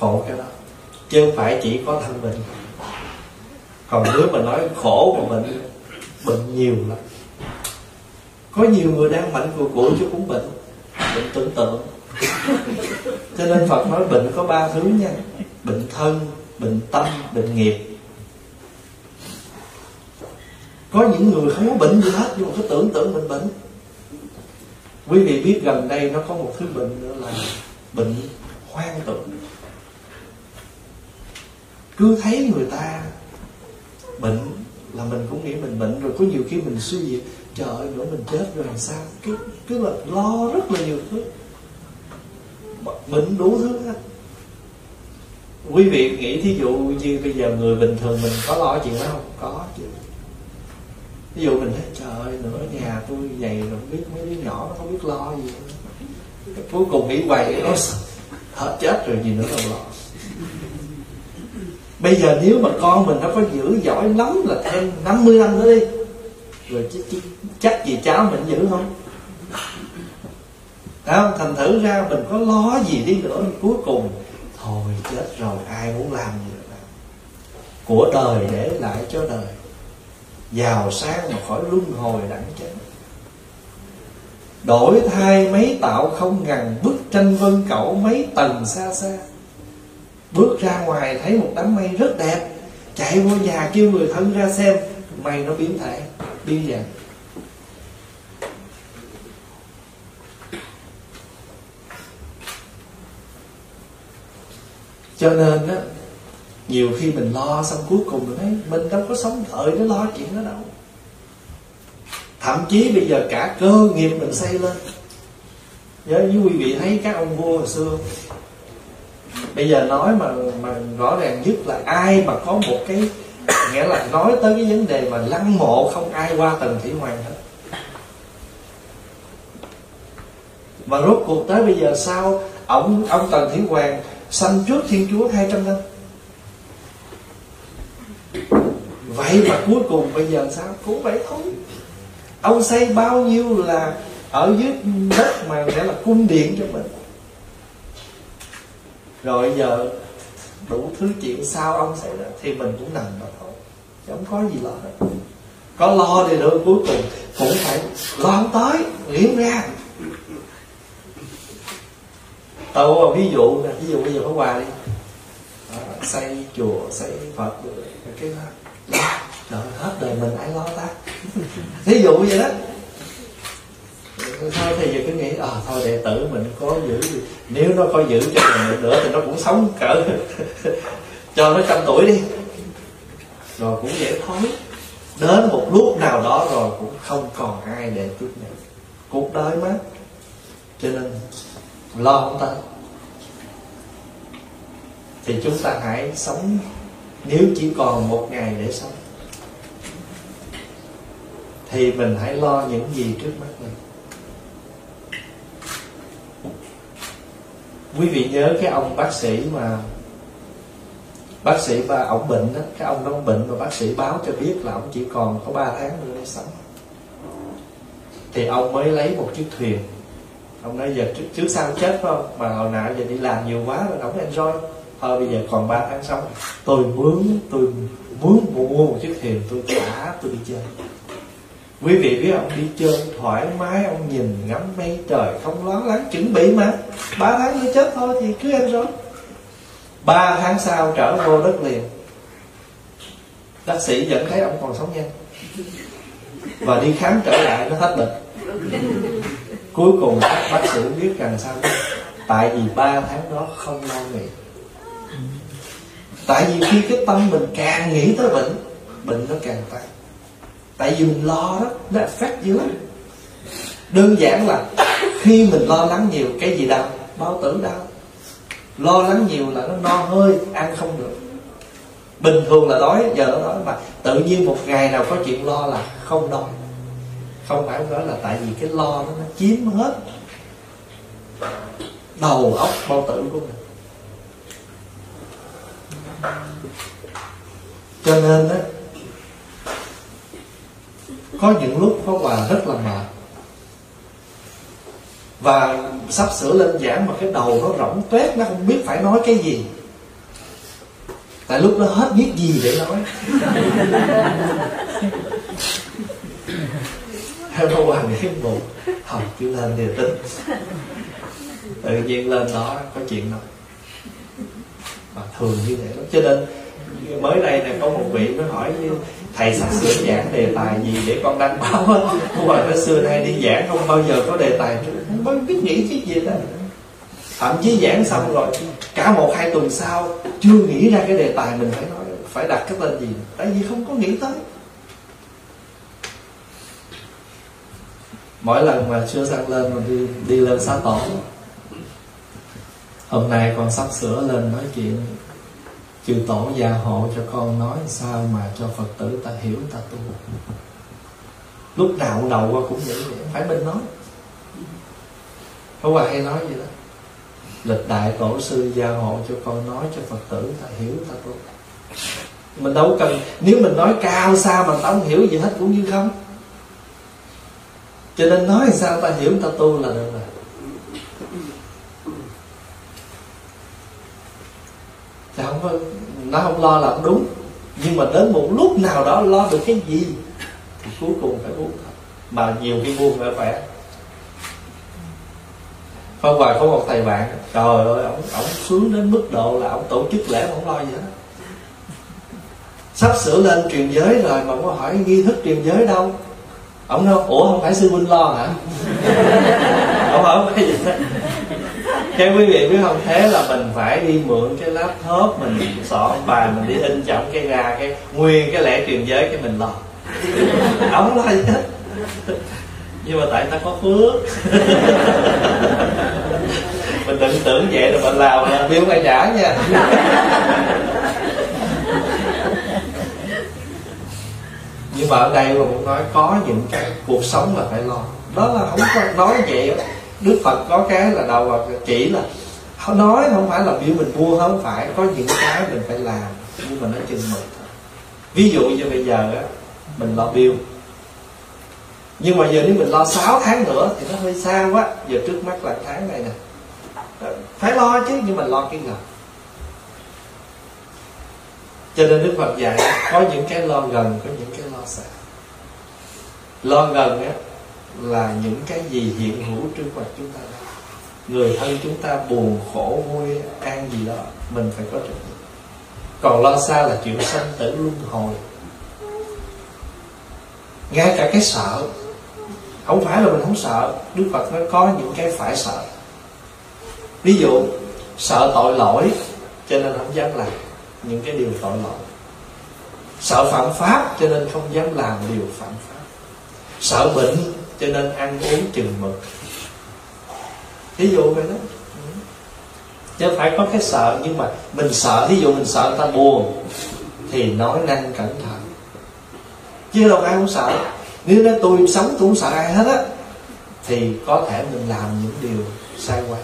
[SPEAKER 1] Khổ cái đó. Chứ không phải chỉ có thân bệnh, còn nếu mà nói khổ mà bệnh bệnh nhiều lắm. Có nhiều người đang mạnh của cũ chứ cũng bệnh. Bệnh tưởng tượng. <laughs> Cho nên phật nói bệnh có ba thứ nha. Bệnh thân bệnh tâm bệnh nghiệp. Có những người không có bệnh gì hết nhưng mà cứ tưởng tượng mình bệnh. Quý vị biết gần đây nó có một thứ bệnh nữa là bệnh hoang tưởng cứ thấy người ta bệnh là mình cũng nghĩ mình bệnh rồi, có nhiều khi mình suy nghĩ, trời ơi nữa mình chết rồi làm sao? Cứ cứ là lo rất là nhiều thứ. Bệnh đủ thứ hết. Quý vị nghĩ thí dụ như bây giờ người bình thường mình có lo chuyện đó không? Có chứ. Ví dụ mình thấy trời ơi nữa nhà tôi vậy rồi không biết mấy đứa nhỏ nó không biết lo gì nữa. cuối cùng nghĩ hoài nó hết chết rồi, gì nữa còn lo bây giờ nếu mà con mình nó có giữ giỏi lắm là thêm 50 năm nữa đi. Rồi chắc, chắc, chắc gì cháu mình giữ không? Không? thành thử ra mình có lo gì đi nữa cuối cùng thôi chết rồi ai muốn làm gì nữa của đời để lại cho đời. Giàu sang mà khỏi luân hồi đẳng chánh đổi thay mấy tạo không ngần bức tranh vân cẩu mấy tầng xa xa bước ra ngoài thấy một đám mây rất đẹp. Chạy vô nhà kêu người thân ra xem, mây nó biến thể, biến dạng. Cho nên á, nhiều khi mình lo xong cuối cùng mình thấy mình đâu có sống đợi để lo chuyện đó đâu. Thậm chí bây giờ cả cơ nghiệp mình xây lên. Nhớ, như quý vị thấy các ông vua hồi xưa bây giờ nói mà mà rõ ràng nhất là ai mà có một cái, nghĩa là nói tới cái vấn đề mà lăng mộ không ai qua tần thủy hoàng hết. Và rốt cuộc tới bây giờ sao ông ông tần thủy hoàng sanh trước thiên chúa 200 năm. Vậy mà cuối cùng bây giờ sao? Cũng vậy thôi. Ông xây bao nhiêu là ở dưới đất mà, nghĩa là cung điện cho mình rồi giờ đủ thứ chuyện sao ông xảy ra thì mình cũng nằm mà thôi. Không có gì lo hết. Có lo thì nữa cuối cùng cũng phải lo không tới liễm ra tao ví dụ nè ví dụ bây giờ có quà đi. À, xây chùa xây phật cái đó. Trời hết đời mình ai lo ta? Ví dụ vậy đó thôi thì giờ cứ nghĩ à thôi, đệ tử mình có giữ, nếu nó có giữ cho mình nữa thì nó cũng sống cỡ <laughs> cho nó trăm tuổi đi. Rồi cũng dễ thôi đến một lúc nào đó rồi cũng không còn ai để tiếp nhận. Cuộc đời mà. Cho nên, lo không ta? Thì chúng ta hãy sống, nếu chỉ còn một ngày để sống, thì mình hãy lo những gì trước mắt mình. Quý vị nhớ cái ông bác sĩ mà bác sĩ ba ổng bệnh đó cái ông đó bệnh và bác sĩ báo cho biết là ông chỉ còn có 3 tháng nữa để sống. Thì ông mới lấy một chiếc thuyền. Ông nói giờ trước, trước sau chết phải không? Mà hồi nào giờ đi làm nhiều quá rồi ổng enjoy. Thôi bây giờ còn 3 tháng sống. Tôi muốn tôi muốn mua một chiếc thuyền tôi thả tôi đi chơi quý vị biết ông đi chơi thoải mái, ông nhìn ngắm mây trời, không lo lắng, chuẩn bị mà. Ba tháng nữa chết thôi thì cứ enjoy ba tháng sau trở vô đất liền. Bác sĩ vẫn thấy ông còn sống nhanh. Và đi khám trở lại, nó hết bệnh. Cuối cùng các bác sĩ biết rằng sao tại vì ba tháng đó không lo nghĩ. Tại vì khi cái tâm mình càng nghĩ tới bệnh bệnh nó càng tăng tại vì mình lo đó, nó phát dữ lắm. Đơn giản là khi mình lo lắng nhiều, cái gì đau? Bao tử đau. Lo lắng nhiều là nó no hơi, ăn không được. Bình thường là đói, giờ nó đói, mà tự nhiên một ngày nào có chuyện lo là không đói. Không phải nói là tại vì cái lo đó nó chiếm hết đầu óc bao tử của mình. Cho nên đó có những lúc có quà rất là mệt. Và sắp sửa lên giảng mà cái đầu nó rỗng tuét, nó không biết phải nói cái gì. Tại lúc đó hết biết gì để nói. <laughs> Theo nó hoàn nghĩ một học chưa lên thì tính. Tự nhiên lên đó có chuyện đó. Mà thường như vậy đó cho nên, mới đây này có một vị mới hỏi thầy sắp sửa giảng đề tài gì để con đăng báo á hoàng nó xưa nay đi giảng không bao giờ có đề tài. Không có biết nghĩ cái gì đó thậm chí giảng xong rồi, cả một hai tuần sau, chưa nghĩ ra cái đề tài mình phải nói, phải đặt cái tên gì. Tại vì không có nghĩ tới. Mỗi lần mà chưa sang lên mà đi đi lên xá tổ, hôm nay con sắp sửa lên nói chuyện chư tổ gia hộ cho con nói sao mà cho phật tử ta hiểu, ta tu. Lúc nào đầu qua cũng vậy, phải bên nói. Hôm qua hay nói vậy đó. Lịch đại tổ sư gia hộ cho con nói cho phật tử ta hiểu, ta tu. Mình đâu cần, nếu mình nói cao xa mà ta không hiểu gì hết cũng như không. Cho nên nói sao ta hiểu, ta tu là được rồi thì không nó không lo là đúng. Nhưng mà đến một lúc nào đó lo được cái gì thì cuối cùng phải buông mà nhiều khi buông phải khỏe. Phong Hoài có một thầy bạn Trời ơi, ông, ông xuống đến mức độ là ông tổ chức lễ không lo gì hết. Sắp sửa lên truyền giới rồi mà có hỏi nghi thức truyền giới đâu. Ông nói, ủa không phải sư huynh lo hả? <laughs> ông hỏi cái cái quý vị biết không, thế là mình phải đi mượn cái laptop Mình soạn bài, mình đi in trọng cái ra cái Nguyên cái lễ truyền giới cái mình lo Ông lo gì hết nhưng mà tại ta có phước. <laughs> Mình đừng tưởng vậy rồi mình làm là bill phải trả nha. Nhưng mà ở đây mà muốn nói có những cái cuộc sống là phải lo. Đó là không có nói vậy đức phật có cái là đầu Phật chỉ là nói không phải là biểu mình mua không phải. Có những cái mình phải làm, nhưng mà nó chừng mực. Ví dụ như bây giờ á, mình lo bill. Nhưng mà giờ nếu mình lo 6 tháng nữa thì nó hơi xa quá. Giờ trước mắt là tháng này nè. Ờ, phải lo chứ, nhưng mà lo cái ngầm cho nên đức phật dạy, có những cái lo gần, có những cái lo xa. Lo gần á là những cái gì hiện hữu trước mặt chúng ta. Người thân chúng ta buồn khổ, vui, an gì đó, mình phải có trách nhiệm. Còn lo xa là chuyện sanh tử luân hồi. Ngay cả cái sợ, không phải là mình không sợ, đức phật nó có những cái phải sợ. Ví dụ, sợ tội lỗi, cho nên không dám làm những cái điều tội lỗi. Sợ phạm pháp, cho nên không dám làm điều phạm pháp. Sợ bệnh cho nên ăn uống chừng mực. Ví dụ vậy đó. Chứ phải có cái sợ, nhưng mà mình sợ ví dụ mình sợ người ta buồn, thì nói năng cẩn thận. Chứ đâu ai cũng sợ. Nếu nói tôi sống tôi không sợ ai hết á, thì có thể mình làm những điều sai quay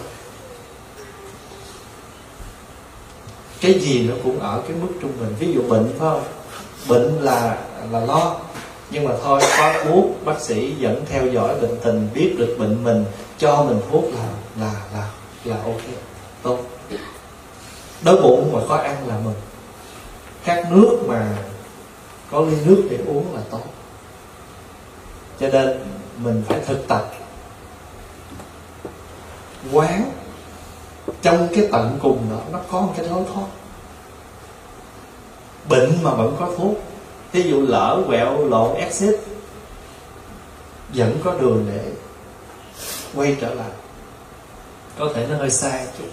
[SPEAKER 1] cái gì nó cũng ở cái mức trung bình. Ví dụ bệnh, phải không? Bệnh là là lo nhưng mà thôi có thuốc bác sĩ dẫn theo dõi bệnh tình, biết được bệnh mình, cho mình thuốc là là là là ok. Tốt. Đói bụng mà có ăn là mừng. Khát nước mà có ly nước để uống là tốt. Cho nên mình phải thực tập. Quán trong cái tận cùng đó, nó có một cái lối thoát. Bệnh mà vẫn có thuốc thí dụ lỡ quẹo lộn exit, vẫn có đường để quay trở lại. Có thể nó hơi xa chút,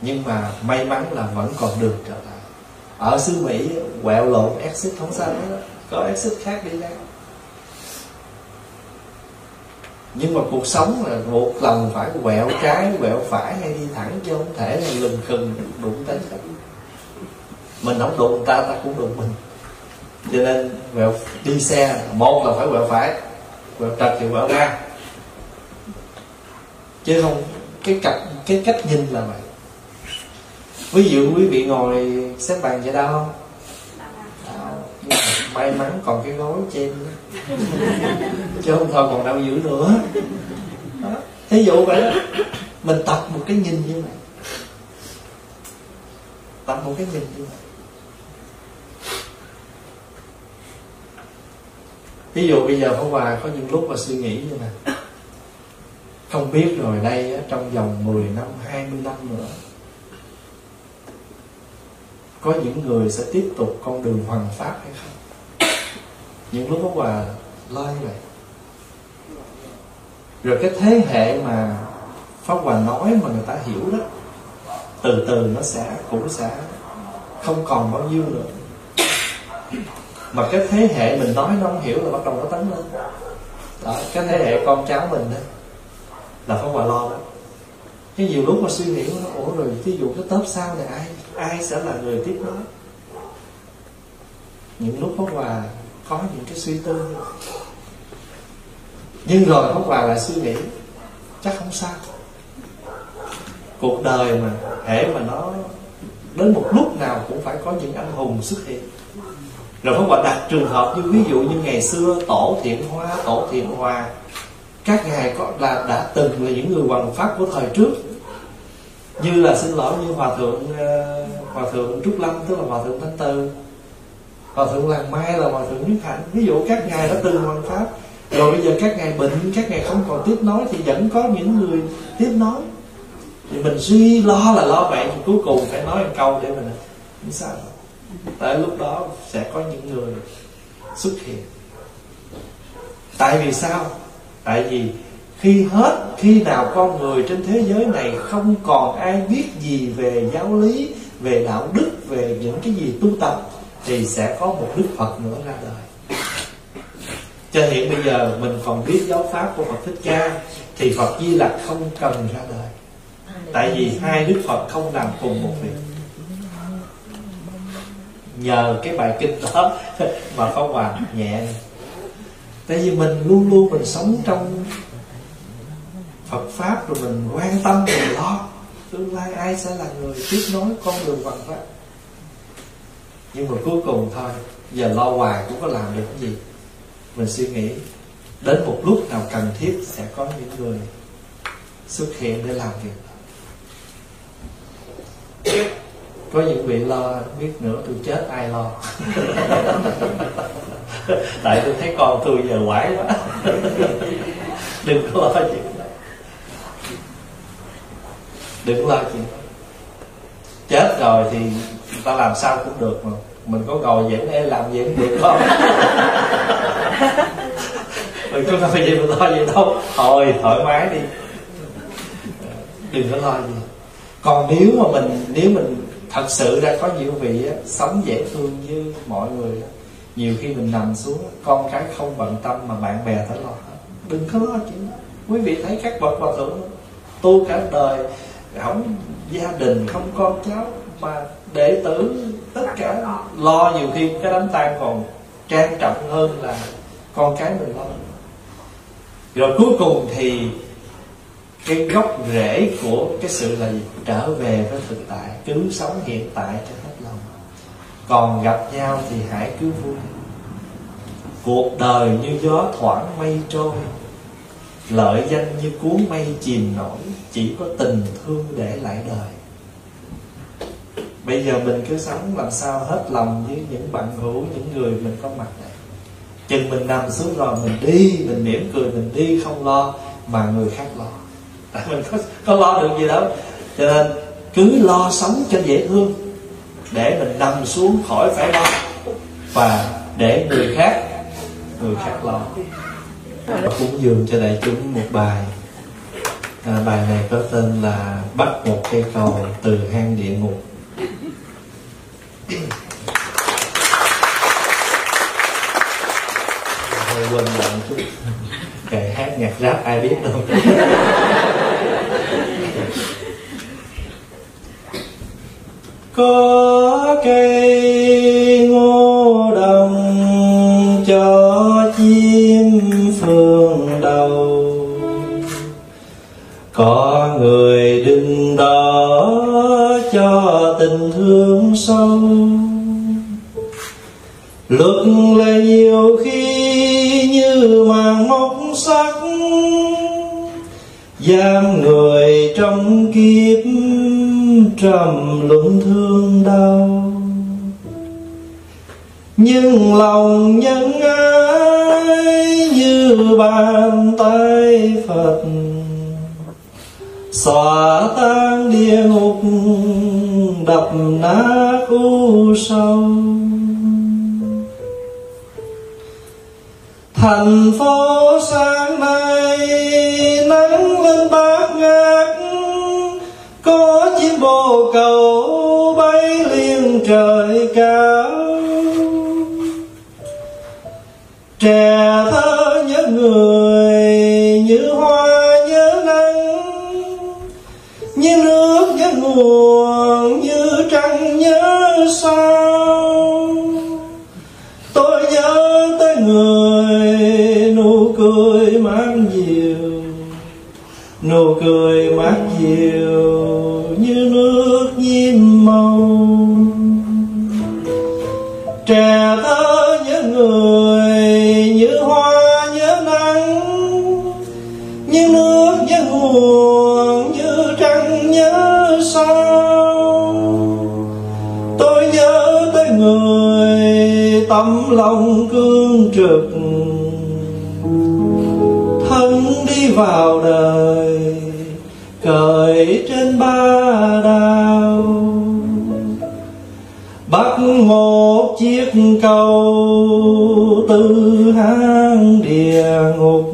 [SPEAKER 1] nhưng mà may mắn là vẫn còn đường trở lại. Ở xứ mỹ, quẹo lộn exit không sao đó. Có exit khác đi ra nhưng mà cuộc sống là một lần phải quẹo trái, quẹo phải hay đi thẳng chứ không thể là lừng khừng đụng tới. Mình không đụng ta ta cũng đụng mình cho nên quẹo đi xe một là phải quẹo phải quẹo trật thì quẹo ra. Chứ không cái cặp cái cách nhìn là vậy. Ví dụ quý vị ngồi xếp bàn vậy đau không? May mắn còn cái gối trên chứ không thôi còn đau dữ nữa. Đó. thí dụ vậy đó. Mình tập một cái nhìn như vậy. Tập một cái nhìn như vậy ví dụ bây giờ Pháp Hòa có những lúc mà suy nghĩ như này không biết rồi đây trong vòng 10 năm 20 năm nữa, có những người sẽ tiếp tục con đường hoàng pháp hay không? Những lúc Pháp Hòa lo như vậy. Rồi cái thế hệ mà Pháp Hòa nói mà người ta hiểu đó, từ từ nó sẽ, cũng sẽ không còn bao nhiêu nữa mà cái thế hệ mình nói nó không hiểu là bắt đầu nó tấn lên. Đó, cái thế hệ con cháu mình đó là Pháp Hòa lo đó. Cái nhiều lúc mà suy nghĩ nó ủa rồi ví dụ cái tớp sau này ai ai sẽ là người tiếp nối những lúc Pháp Hòa có những cái suy tư. Nhưng rồi Pháp Hòa lại suy nghĩ chắc không sao. Cuộc đời mà hễ mà nó đến một lúc nào cũng phải có những anh hùng xuất hiện rồi Pháp Hòa đặt trường hợp như ví dụ như ngày xưa tổ thiện hoa, tổ thiện hòa. Các ngài có là đã từng là những người hoàng pháp của thời trước. Như là xin lỗi như hòa thượng ờ, hòa thượng trúc lâm, tức là hòa thượng thánh từ, hòa thượng làng mai là hòa thượng nhất hạnh. Ví dụ các ngài đã từng hoàng pháp. Rồi bây giờ các ngài bệnh, các ngài không còn tiếp nói thì vẫn có những người tiếp nói thì mình suy lo là lo vậy thì cuối cùng phải nói một câu để mình, không sao tại lúc đó sẽ có những người xuất hiện. Tại vì sao? Tại vì khi hết, khi nào con người trên thế giới này không còn ai biết gì về giáo lý, về đạo đức, về những cái gì tu tập, thì sẽ có một đức phật nữa ra đời. Cho hiện bây giờ mình còn biết giáo pháp của phật thích ca, thì phật di lặc không cần ra đời. Tại vì hai đức phật không làm cùng một việc nhờ cái bài kinh đó mà có hoàn nhẹ. Tại vì mình luôn luôn mình sống trong Phật pháp rồi mình quan tâm, mình lo. Tương lai ai sẽ là người tiếp nối con đường Phật pháp? Nhưng mà cuối cùng thôi, giờ lo hoài cũng có làm được cái gì. Mình suy nghĩ, đến một lúc nào cần thiết sẽ có những người xuất hiện để làm việc có những vị lo biết nữa tôi chết ai lo? <laughs> Tại tôi thấy con tôi giờ quải quá. Đừng có lo chuyện đó đừng lo chuyện đó chết rồi thì ta làm sao cũng được mà. Mình có ngồi vẫn để làm gì cũng được không? <laughs> Mình có phải gì mình lo gì đâu thôi thoải mái đi. Đừng có lo gì. Còn nếu mà mình nếu mình thật sự ra có nhiều vị á, sống dễ thương như mọi người á, nhiều khi mình nằm xuống con cái không bận tâm mà bạn bè phải lo đừng có lo chuyện đó. Quý vị thấy các bậc hòa thượng tu cả đời không gia đình không con cháu mà đệ tử tất cả lo nhiều khi cái đám tang còn trang trọng hơn là con cái mình lo. Rồi cuối cùng thì cái gốc rễ của cái sự là gì? Trở về với thực tại cứ sống hiện tại cho hết lòng. Còn gặp nhau thì hãy cứ vui. Cuộc đời như gió thoảng mây trôi, lợi danh như cuốn mây chìm nổi, chỉ có tình thương để lại đời. Bây giờ mình cứ sống làm sao hết lòng với những bạn hữu, những người mình có mặt này. Chừng mình nằm xuống rồi mình đi, mình mỉm cười, mình đi không lo mà người khác lo mình có, có lo được gì đâu. Cho nên cứ lo sống cho dễ thương để mình nằm xuống khỏi phải lo và để người khác người khác lo. Cúng dường cho đại chúng một bài. À, bài này có tên là bắt một cây cầu từ hang địa ngục. Hơi quên lặng chút. Kệ hát nhạc rap ai biết đâu. Có cây ngô đồng cho chim phương đầu. Có người đứng đó cho tình thương sâu. Luật là nhiều khi như màn móc sắc, giam người trong kiếp trầm luận thương đau. Nhưng lòng nhân ái như bàn tay phật, xóa tan địa ngục, đập nát u sâu. Thành phố sáng nay nắng lên bát Cầu bay lên trời cao. Trẻ thơ nhớ người như hoa nhớ nắng như nước nhớ nguồn như trăng nhớ sao. Tôi nhớ tới người nụ cười mát dịu nụ cười mát dịu lòng cương trực. Thân đi vào đời, cởi trên ba đao. Bắt một chiếc cầu từ hang địa ngục.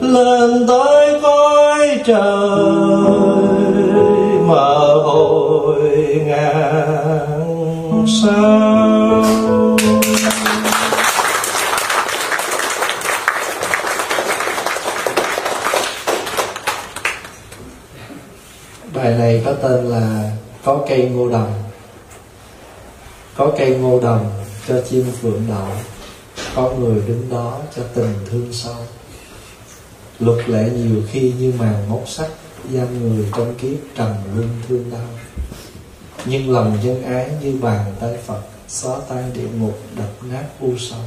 [SPEAKER 1] Lên tới cõi trời, mở hồi ngàn sao? Bài này có tên là có cây ngô đồng. Có cây ngô đồng cho chim phượng đậu, có người đứng đó cho tình thương sâu. Luật lệ nhiều khi như màn móc sắt, giam người trong kiếp trầm luân thương đau nhưng lòng nhân ái như bàn tay phật, xóa tan địa ngục, đập nát u sầu.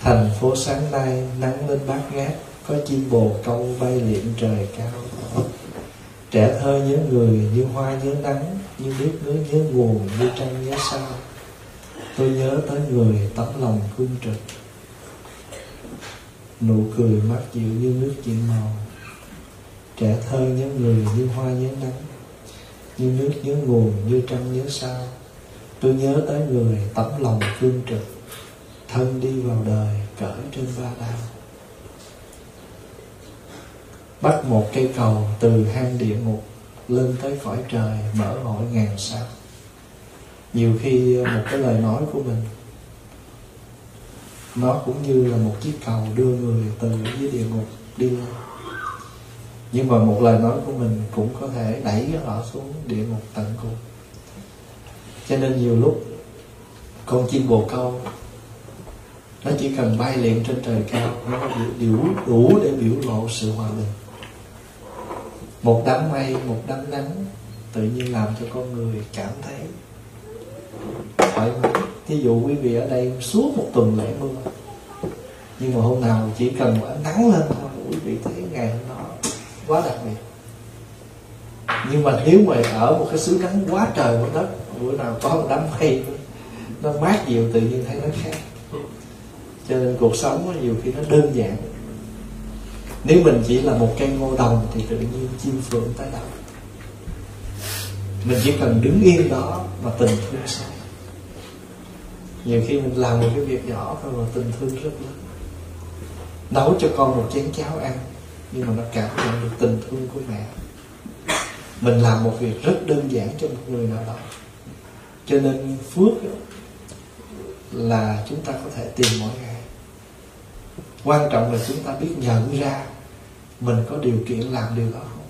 [SPEAKER 1] Thành phố sáng nay nắng lên bát ngát, có chim bồ câu bay liệm trời cao. Trẻ thơ nhớ người như hoa nhớ nắng, như nước nhớ nhớ nguồn, như trăng nhớ sao. Tôi nhớ tới người tấm lòng cương trực. Nụ cười mắt dịu như nước chuyển màu. Trẻ thơ nhớ người như hoa nhớ nắng như nước nhớ nguồn, như trăng nhớ sao. Tôi nhớ tới người tấm lòng cương trực, thân đi vào đời cởi trên ba đao. Bắt một cây cầu từ hang địa ngục lên tới cõi trời mở hội ngàn sao. Nhiều khi một cái lời nói của mình, nó cũng như là một chiếc cầu đưa người từ dưới địa ngục đi lên nhưng mà một lời nói của mình cũng có thể đẩy họ xuống địa ngục tận cùng. Cho nên nhiều lúc, con chim bồ câu, nó chỉ cần bay liền trên trời cao, nó đủ đủ để biểu lộ sự hòa bình. Một đám mây, một đám nắng tự nhiên làm cho con người cảm thấy thoải mái. Thí dụ quý vị ở đây suốt một tuần lễ mưa, nhưng mà hôm nào chỉ cần một nắng lên thôi, quý vị thấy ngày hôm quá đặc biệt. Nhưng mà nếu mà ở một cái xứ nắng quá trời quá đất, bữa nào có một đám mây, nó mát dịu tự nhiên thấy nó khác. Cho nên cuộc sống nhiều khi nó đơn giản. Nếu mình chỉ là một cây ngô đồng thì tự nhiên chim phượng tới đâu. Mình chỉ cần đứng yên đó mà tình thương sống nhiều khi mình làm một cái việc nhỏ thôi mà tình thương rất lớn. Nấu cho con một chén cháo ăn nhưng mà nó cảm nhận được tình thương của mẹ. Mình làm một việc rất đơn giản cho một người nào đó. Cho nên phước là chúng ta có thể tìm mỗi ngày. Quan trọng là chúng ta biết nhận ra mình có điều kiện làm điều đó không?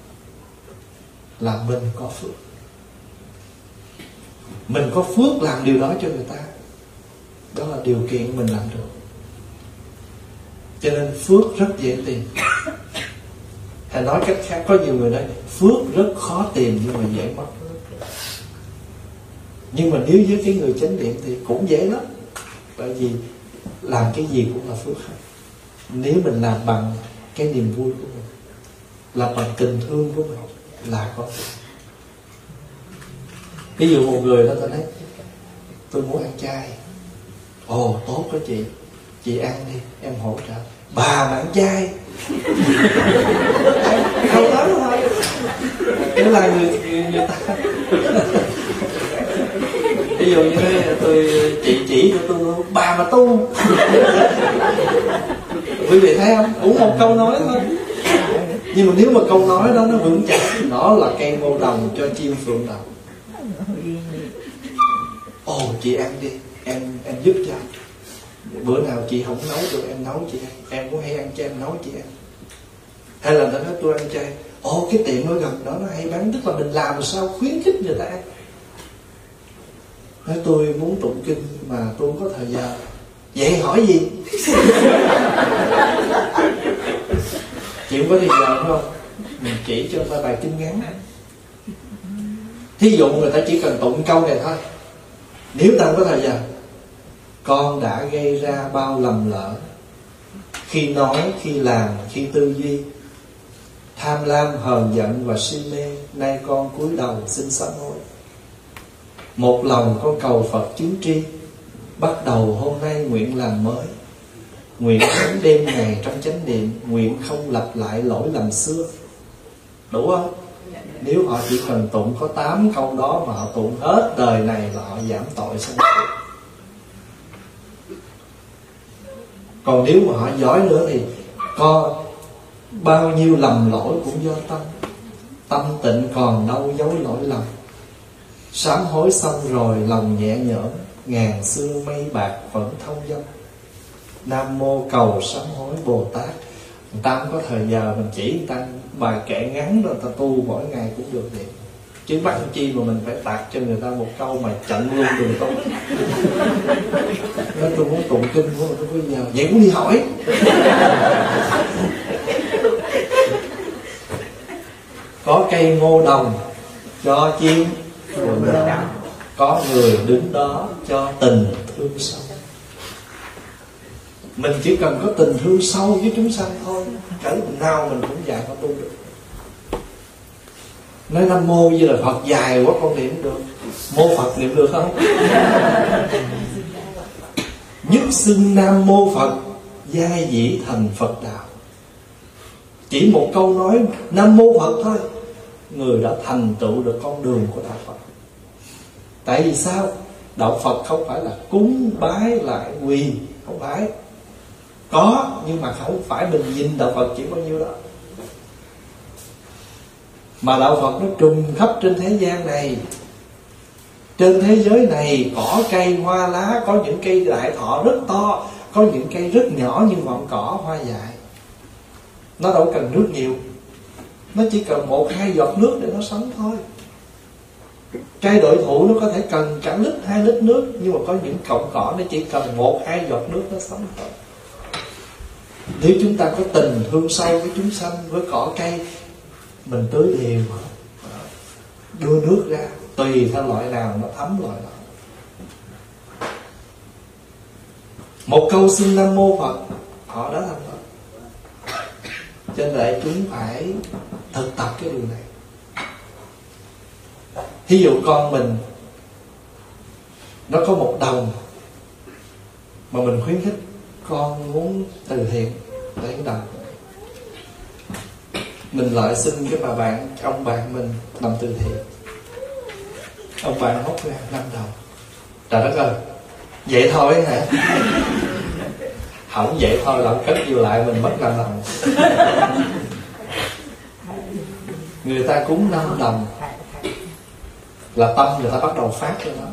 [SPEAKER 1] Là mình có phước. Mình có phước làm điều đó cho người ta. Đó là điều kiện mình làm được. Cho nên phước rất dễ tìm hay nói cách khác, có nhiều người nói, phước rất khó tìm nhưng mà dễ mất nhưng mà nếu với cái người chánh niệm thì cũng dễ lắm. Bởi vì làm cái gì cũng là phước hết. Nếu mình làm bằng cái niềm vui của mình, làm bằng tình thương của mình là có ví dụ một người đó ta nói, tôi muốn ăn chay. Ồ, tốt đó chị. Chị ăn đi, em hỗ trợ bà mà ăn chay không lắm thôi. Cái là người, người, người ta. Ví dụ như thế tôi chị chỉ cho tôi bà mà tu. Quý vị thấy không? Cũng một câu nói thôi. Nhưng mà nếu mà câu nói đó nó vững chắc nó là cây ngô đồng cho chim phượng đồng. Ồ chị ăn đi. Em em giúp cho bữa nào chị không nấu được em nấu chị em em muốn hay ăn cho em nấu chị em hay là nó nói tôi ăn chay. Ồ, cái tiệm nó gần đó, nó hay bán. Tức là mình làm sao khuyến khích người ta ăn. Nói tôi muốn tụng kinh mà tôi không có thời gian vậy hỏi gì? <laughs> Chị không có thời giờ không? Mình chỉ cho người ta bài kinh ngắn. Thí dụ người ta chỉ cần tụng câu này thôi. Nếu ta không có thời giờ con đã gây ra bao lầm lỡ. Khi nói, khi làm, khi tư duy, tham lam hờn giận và si mê, nay con cúi đầu xin sám hối. Một lòng con cầu phật chứng tri, bắt đầu hôm nay nguyện làm mới. Nguyện sống đêm ngày trong chánh niệm, nguyện không lặp lại lỗi lầm xưa. Đủ không? Nếu họ chỉ cần tụng có 8 câu đó mà họ tụng hết đời này là họ giảm tội xong. Còn nếu mà họ giỏi nữa thì có bao nhiêu lầm lỗi cũng do tâm. Tâm tịnh còn đâu dấu lỗi lầm. Sám hối xong rồi lòng nhẹ nhõm, ngàn xưa mây bạc vẫn thông dâm. Nam mô cầu sám hối bồ tát. Người ta không có thời giờ mình chỉ người ta bài kệ ngắn rồi ta tu mỗi ngày cũng được vậy chứ bắt chi mà mình phải tạc cho người ta một câu mà chặn luôn đường tốt nói tôi muốn tụng kinh của tôi bây giờ vậy cũng đi hỏi. Có cây ngô đồng cho chim có người đứng đó cho tình thương sâu. Mình chỉ cần có tình thương sâu với chúng sanh thôi, cỡ nào mình cũng dạy họ tu được nói nam mô như là phật dài quá, con niệm được. Mô phật niệm được không? Nhất xưng nam mô phật giai dĩ thành phật đạo. Chỉ một câu nói nam mô phật thôi. Người đã thành tựu được con đường của đạo phật. Tại vì sao? Đạo phật không phải là cúng bái lại quỳ không phải. Có, nhưng mà không phải mình nhìn đạo phật chỉ bao nhiêu đó mà đạo phật nó trùng khắp trên thế gian này. Trên thế giới này cỏ cây hoa lá, có những cây đại thọ rất to, có những cây rất nhỏ như ngọn cỏ hoa dại. Nó đâu cần nước nhiều. Nó chỉ cần một, hai giọt nước để nó sống thôi. Cây đội thủ nó có thể cần cả lít, hai lít nước, nhưng mà có những cọng cỏ nó chỉ cần một, hai giọt nước nó sống thôi. Nếu chúng ta có tình thương sâu với chúng sanh, với cỏ cây mình tưới đều đưa nước ra. Tùy theo loại nào nó thấm loại nào một câu xin nam mô phật, họ đã thành phật. Cho nên vậy chúng phải thực tập cái điều này. Thí dụ con mình, nó có một đồng mà mình khuyến khích con muốn từ thiện lấy cái đồng mình lại xin cái bà bạn, ông bạn mình làm từ thiện. Ông bạn hốt ra năm đồng trời đất ơi, vậy thôi hả? Không vậy thôi là cất vô lại mình mất năm đồng. Người ta cúng năm đồng. Là tâm người ta bắt đầu phát cho nó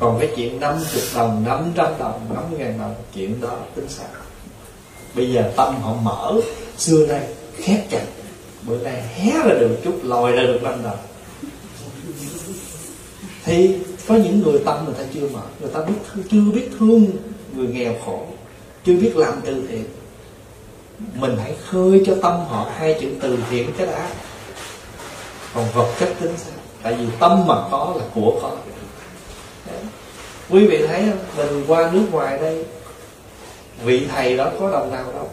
[SPEAKER 1] còn cái chuyện 50 đồng 500 đồng, năm ngàn đồng, chuyện đó tính sao bây giờ tâm họ mở, xưa nay khép chặt bữa nay hé ra được chút, lòi ra được năm đồng thì có những người tâm người ta chưa mở người ta biết chưa biết thương người nghèo khổ, chưa biết làm từ thiện. Mình hãy khơi cho tâm họ hai chữ từ thiện cái đã. Còn vật chất tính sao? Tại vì tâm mà có là của có. Quý vị thấy không? Mình qua nước ngoài đây, vị thầy đó có đồng nào đâu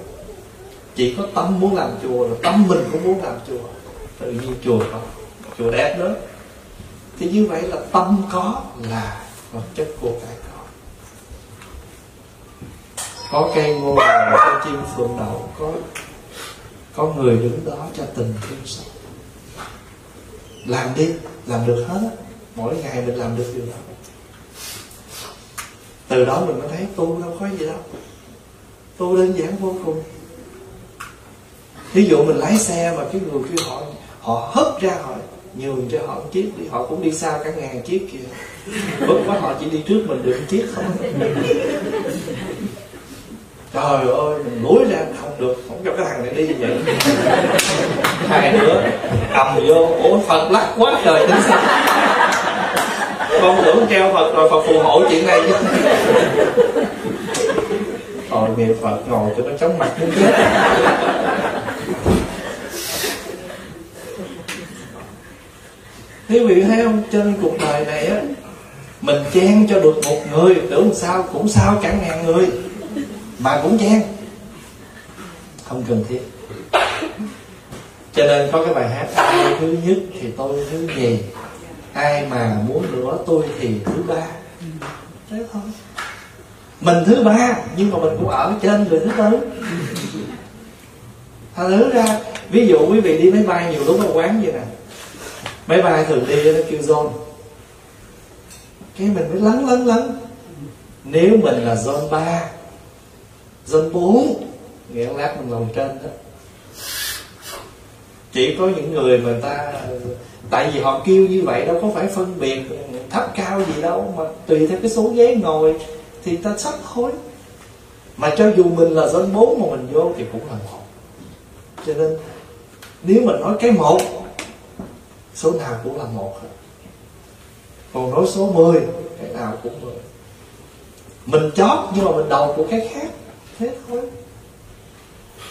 [SPEAKER 1] chỉ có tâm muốn làm chùa là tâm mình cũng muốn làm chùa. Tự nhiên chùa có chùa đẹp nữa thì như vậy là tâm có, là vật chất của cái có. Có cây ngô đào có chim phượng đậu, có có người đứng đó cho tình thương sống. Làm đi, làm được hết. Mỗi ngày mình làm được điều đó. Từ đó mình mới thấy tu đâu có gì đâu. Tu đơn giản vô cùng ví dụ mình lái xe mà cái người kia họ họ hất ra họ nhường cho họ một chiếc thì họ cũng đi xa cả ngàn chiếc kìa. Bất quá họ chỉ đi trước mình được một chiếc không? Trời ơi, mình lối ra không được, không cho cái thằng này đi vậy. Hai nữa cầm vô, ủa, phật lắc quá trời tính sao? Con tưởng treo phật rồi phật phù hộ chuyện này chứ. Tội nghiệp phật ngồi cho nó chóng mặt. muốn chết quý vị thấy không? Trên cuộc đời này á mình chen cho được một người tưởng sao cũng sao cả ngàn người. Mà cũng chen không cần thiết. Cho nên có cái bài hát ai thứ nhất thì tôi thứ gì ai mà muốn nữa tôi thì thứ ba. Thế thôi. Mình thứ ba nhưng mà mình cũng ở trên người thứ tư. Thành thử ra. Ví dụ quý vị đi máy bay nhiều lúc ở quán vậy nè máy bay thường đi nó kêu zone cái mình mới lắng lắng lắng. Nếu mình là zone 3 zone 4 nghĩa lát mình ngồi trên đó. Chỉ có những người mà ta, tại vì họ kêu như vậy đâu có phải phân biệt thấp cao gì đâu, mà tùy theo cái số ghế ngồi thì ta sắp khối mà cho dù mình là dân bốn mà mình vô thì cũng là một. Cho nên, nếu mình nói cái một số nào cũng là một hết. Còn nói số 10 cái nào cũng 10 mình chót nhưng mà mình đầu của cái khác, thế thôi.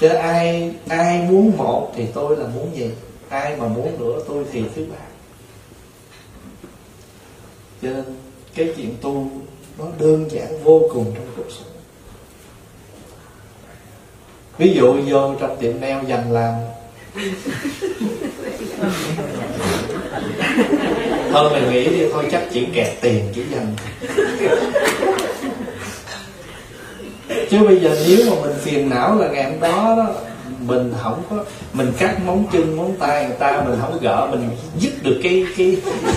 [SPEAKER 1] Cho ai ai muốn một thì tôi là muốn gì ai mà muốn nữa tôi thì thứ ba. Cho nên cái chuyện tu nó đơn giản vô cùng trong cuộc sống. Ví dụ vô trong tiệm nail dành làm thôi, mình nghĩ đi, thôi chắc chỉ kẹt tiền chỉ dành. Chứ bây giờ nếu mà mình phiền não là ngày hôm đó đó, mình không có, mình cắt móng chân, móng tay người ta, mình không gỡ, mình dứt được cái cái <laughs>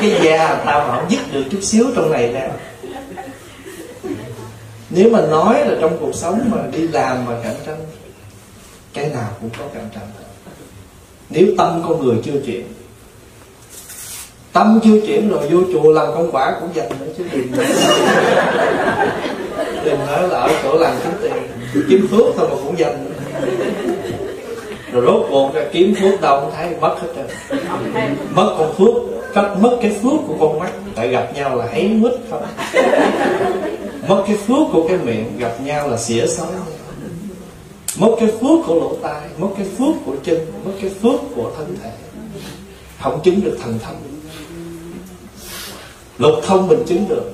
[SPEAKER 1] cái da tao mà không dứt được chút xíu trong này nè. Nếu mà nói là trong cuộc sống mà đi làm mà cạnh tranh cái nào cũng có cạnh tranh. Nếu tâm con người chưa chuyển, tâm chưa chuyển rồi vô chùa làm công quả cũng dành nữa chứ đừng đừng nói là ở chỗ làm kiếm tiền. Kiếm phước thôi mà cũng dành. Rồi rốt cuộc ra kiếm phước đâu không thấy mất hết trơn. Mất con phước, cách mất cái phước của con mắt tại gặp nhau là thấy mít không? Mất cái phước của cái miệng, gặp nhau là xỉa xói mất cái phước của lỗ tai, mất cái phước của chân, mất cái phước của thân thể. Không chứng được thần thông. Lục thông mình chứng được.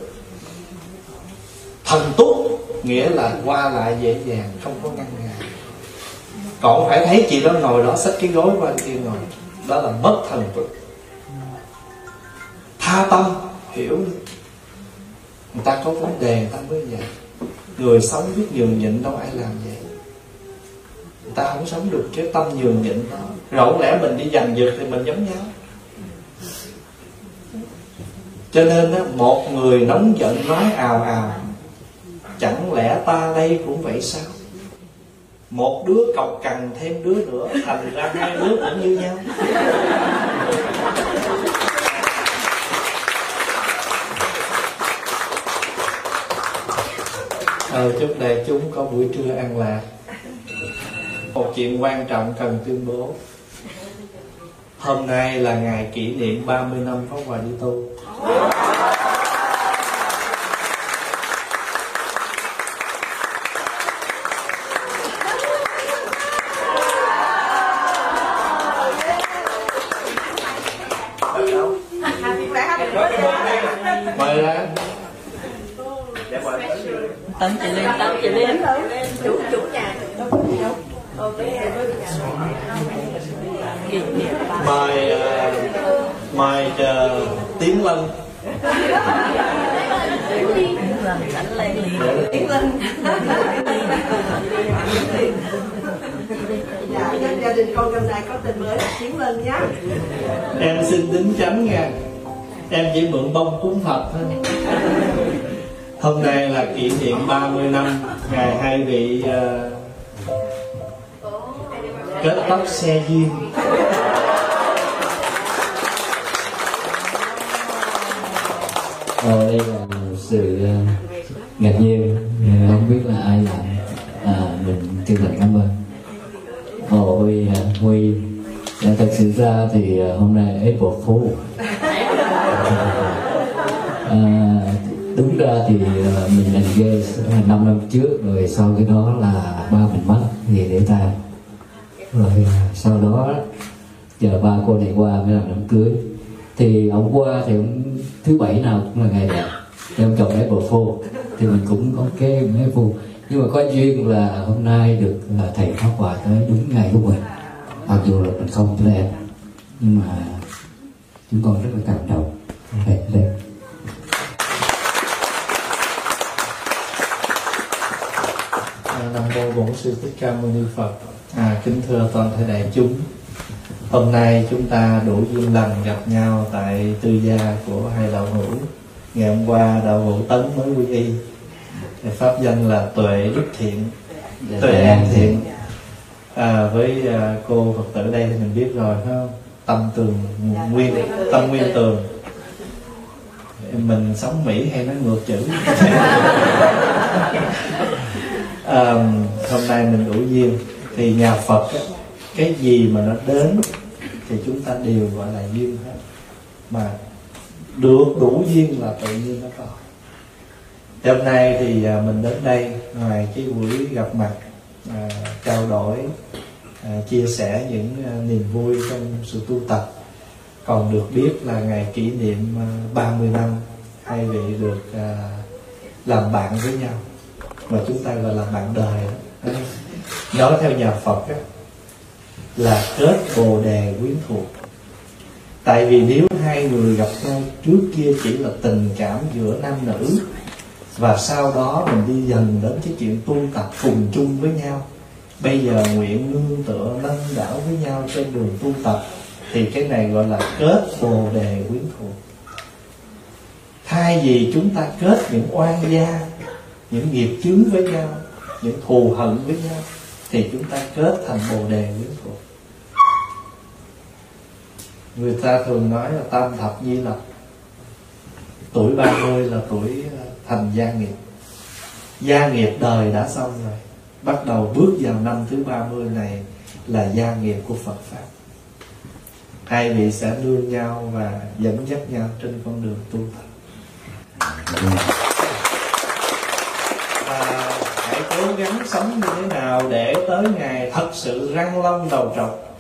[SPEAKER 1] Thần túc nghĩa là qua lại dễ dàng, không có ngăn ngại. Còn phải thấy chị đó ngồi đó xách cái gối qua kia ngồi, đó là mất thần túc. Tha tâm, hiểu. Người ta có vấn đề, người ta mới vậy người sống biết nhường nhịn, đâu ai làm vậy người ta không sống được cái tâm nhường nhịn đó. Rồi lẽ mình đi giành giật thì mình giống nhau. Cho nên á, một người nóng giận nói ào ào chẳng lẽ ta đây cũng vậy sao? Một đứa cọc cằn thêm đứa nữa thành ra hai đứa cũng như nhau. Ờ, chúc đại chúng có buổi trưa ăn lạc một chuyện quan trọng cần tuyên bố. Hôm nay là ngày kỷ niệm 30 năm Pháp Hòa đi tu mời ra
[SPEAKER 2] tấn chị lên tấn chị lên
[SPEAKER 3] chủ chủ nhà
[SPEAKER 2] kỷ niệm ba
[SPEAKER 1] mời uh, mời uh, tiến lân
[SPEAKER 2] lần đánh lên liền
[SPEAKER 3] Tiến Linh Dạ, nhân gia đình con trong này có tình mới là Tiến Linh nhé
[SPEAKER 1] em xin đính chánh nha em chỉ mượn bông cúng phật thôi. Hôm nay là kỷ niệm 30 năm ngày hai vị uh, kết tóc xe duyên.
[SPEAKER 4] Ờ, đây là một sự ờ, ngạc nhiên. Không biết là ai làm à, mình chân thành cảm ơn huy. À, thật sự ra thì à, hôm nay April Fool à, đúng ra thì à, mình engage là 5 năm trước rồi sau cái đó là ba mình mất thì để ta. Rồi à, sau đó chờ ba cô này qua mới làm đám cưới. Thì ông qua thì ông thứ bảy nào cũng là ngày đẹp. Thì ông chồng April Fool thì mình cũng ok mình April nhưng mà có duyên là hôm nay được à, thầy phát quà tới đúng ngày của mình mặc dù là mình không lên, nhưng mà chúng con rất là cảm động thầy lên
[SPEAKER 1] à, Nam mô Bổn sư Thích Ca Mâu Ni Phật. À kính thưa toàn thể đại chúng. Hôm nay chúng ta đủ duyên lành gặp nhau tại tư gia của hai đạo hữu. Ngày hôm qua đạo hữu Tấn mới quy y. Thì pháp danh là Tuệ Đức Thiện, Tuệ An Thiện. À, với à, cô Phật tử đây thì mình biết rồi phải không? Tâm tường nguyên, tâm nguyên tường. Mình sống Mỹ hay nói ngược chữ? <laughs> à, hôm nay mình đủ duyên thì nhà Phật á, cái gì mà nó đến thì chúng ta đều gọi là duyên hết mà được đủ duyên là tự nhiên nó có thì hôm nay thì à, mình đến đây ngoài cái buổi gặp mặt à, trao đổi à, chia sẻ những à, niềm vui trong sự tu tập. Còn được biết là ngày kỷ niệm à, 30 năm hai vị được à, làm bạn với nhau. Mà chúng ta gọi là bạn đời đó. nói theo nhà Phật á, là kết bồ đề quyến thuộc. Tại vì nếu hai người gặp nhau trước kia chỉ là tình cảm giữa nam nữ và sau đó mình đi dần đến cái chuyện tu tập cùng chung với nhau. Bây giờ nguyện nương tựa nâng đảo với nhau trên đường tu tập, thì cái này gọi là kết bồ đề quyến thuộc. Thay vì chúng ta kết những oan gia, những nghiệp chướng với nhau, những thù hận với nhau, thì chúng ta kết thành bồ đề quyến thuộc. Người ta thường nói là tam thập di lập tuổi 30 là tuổi thành gia nghiệp. Gia nghiệp đời đã xong rồi. Bắt đầu bước vào năm thứ 30 này là gia nghiệp của Phật pháp. Hai vị sẽ nương nhau và dẫn dắt nhau trên con đường tu tập. Và hãy cố gắng sống như thế nào để tới ngày thật sự răng long đầu trọc?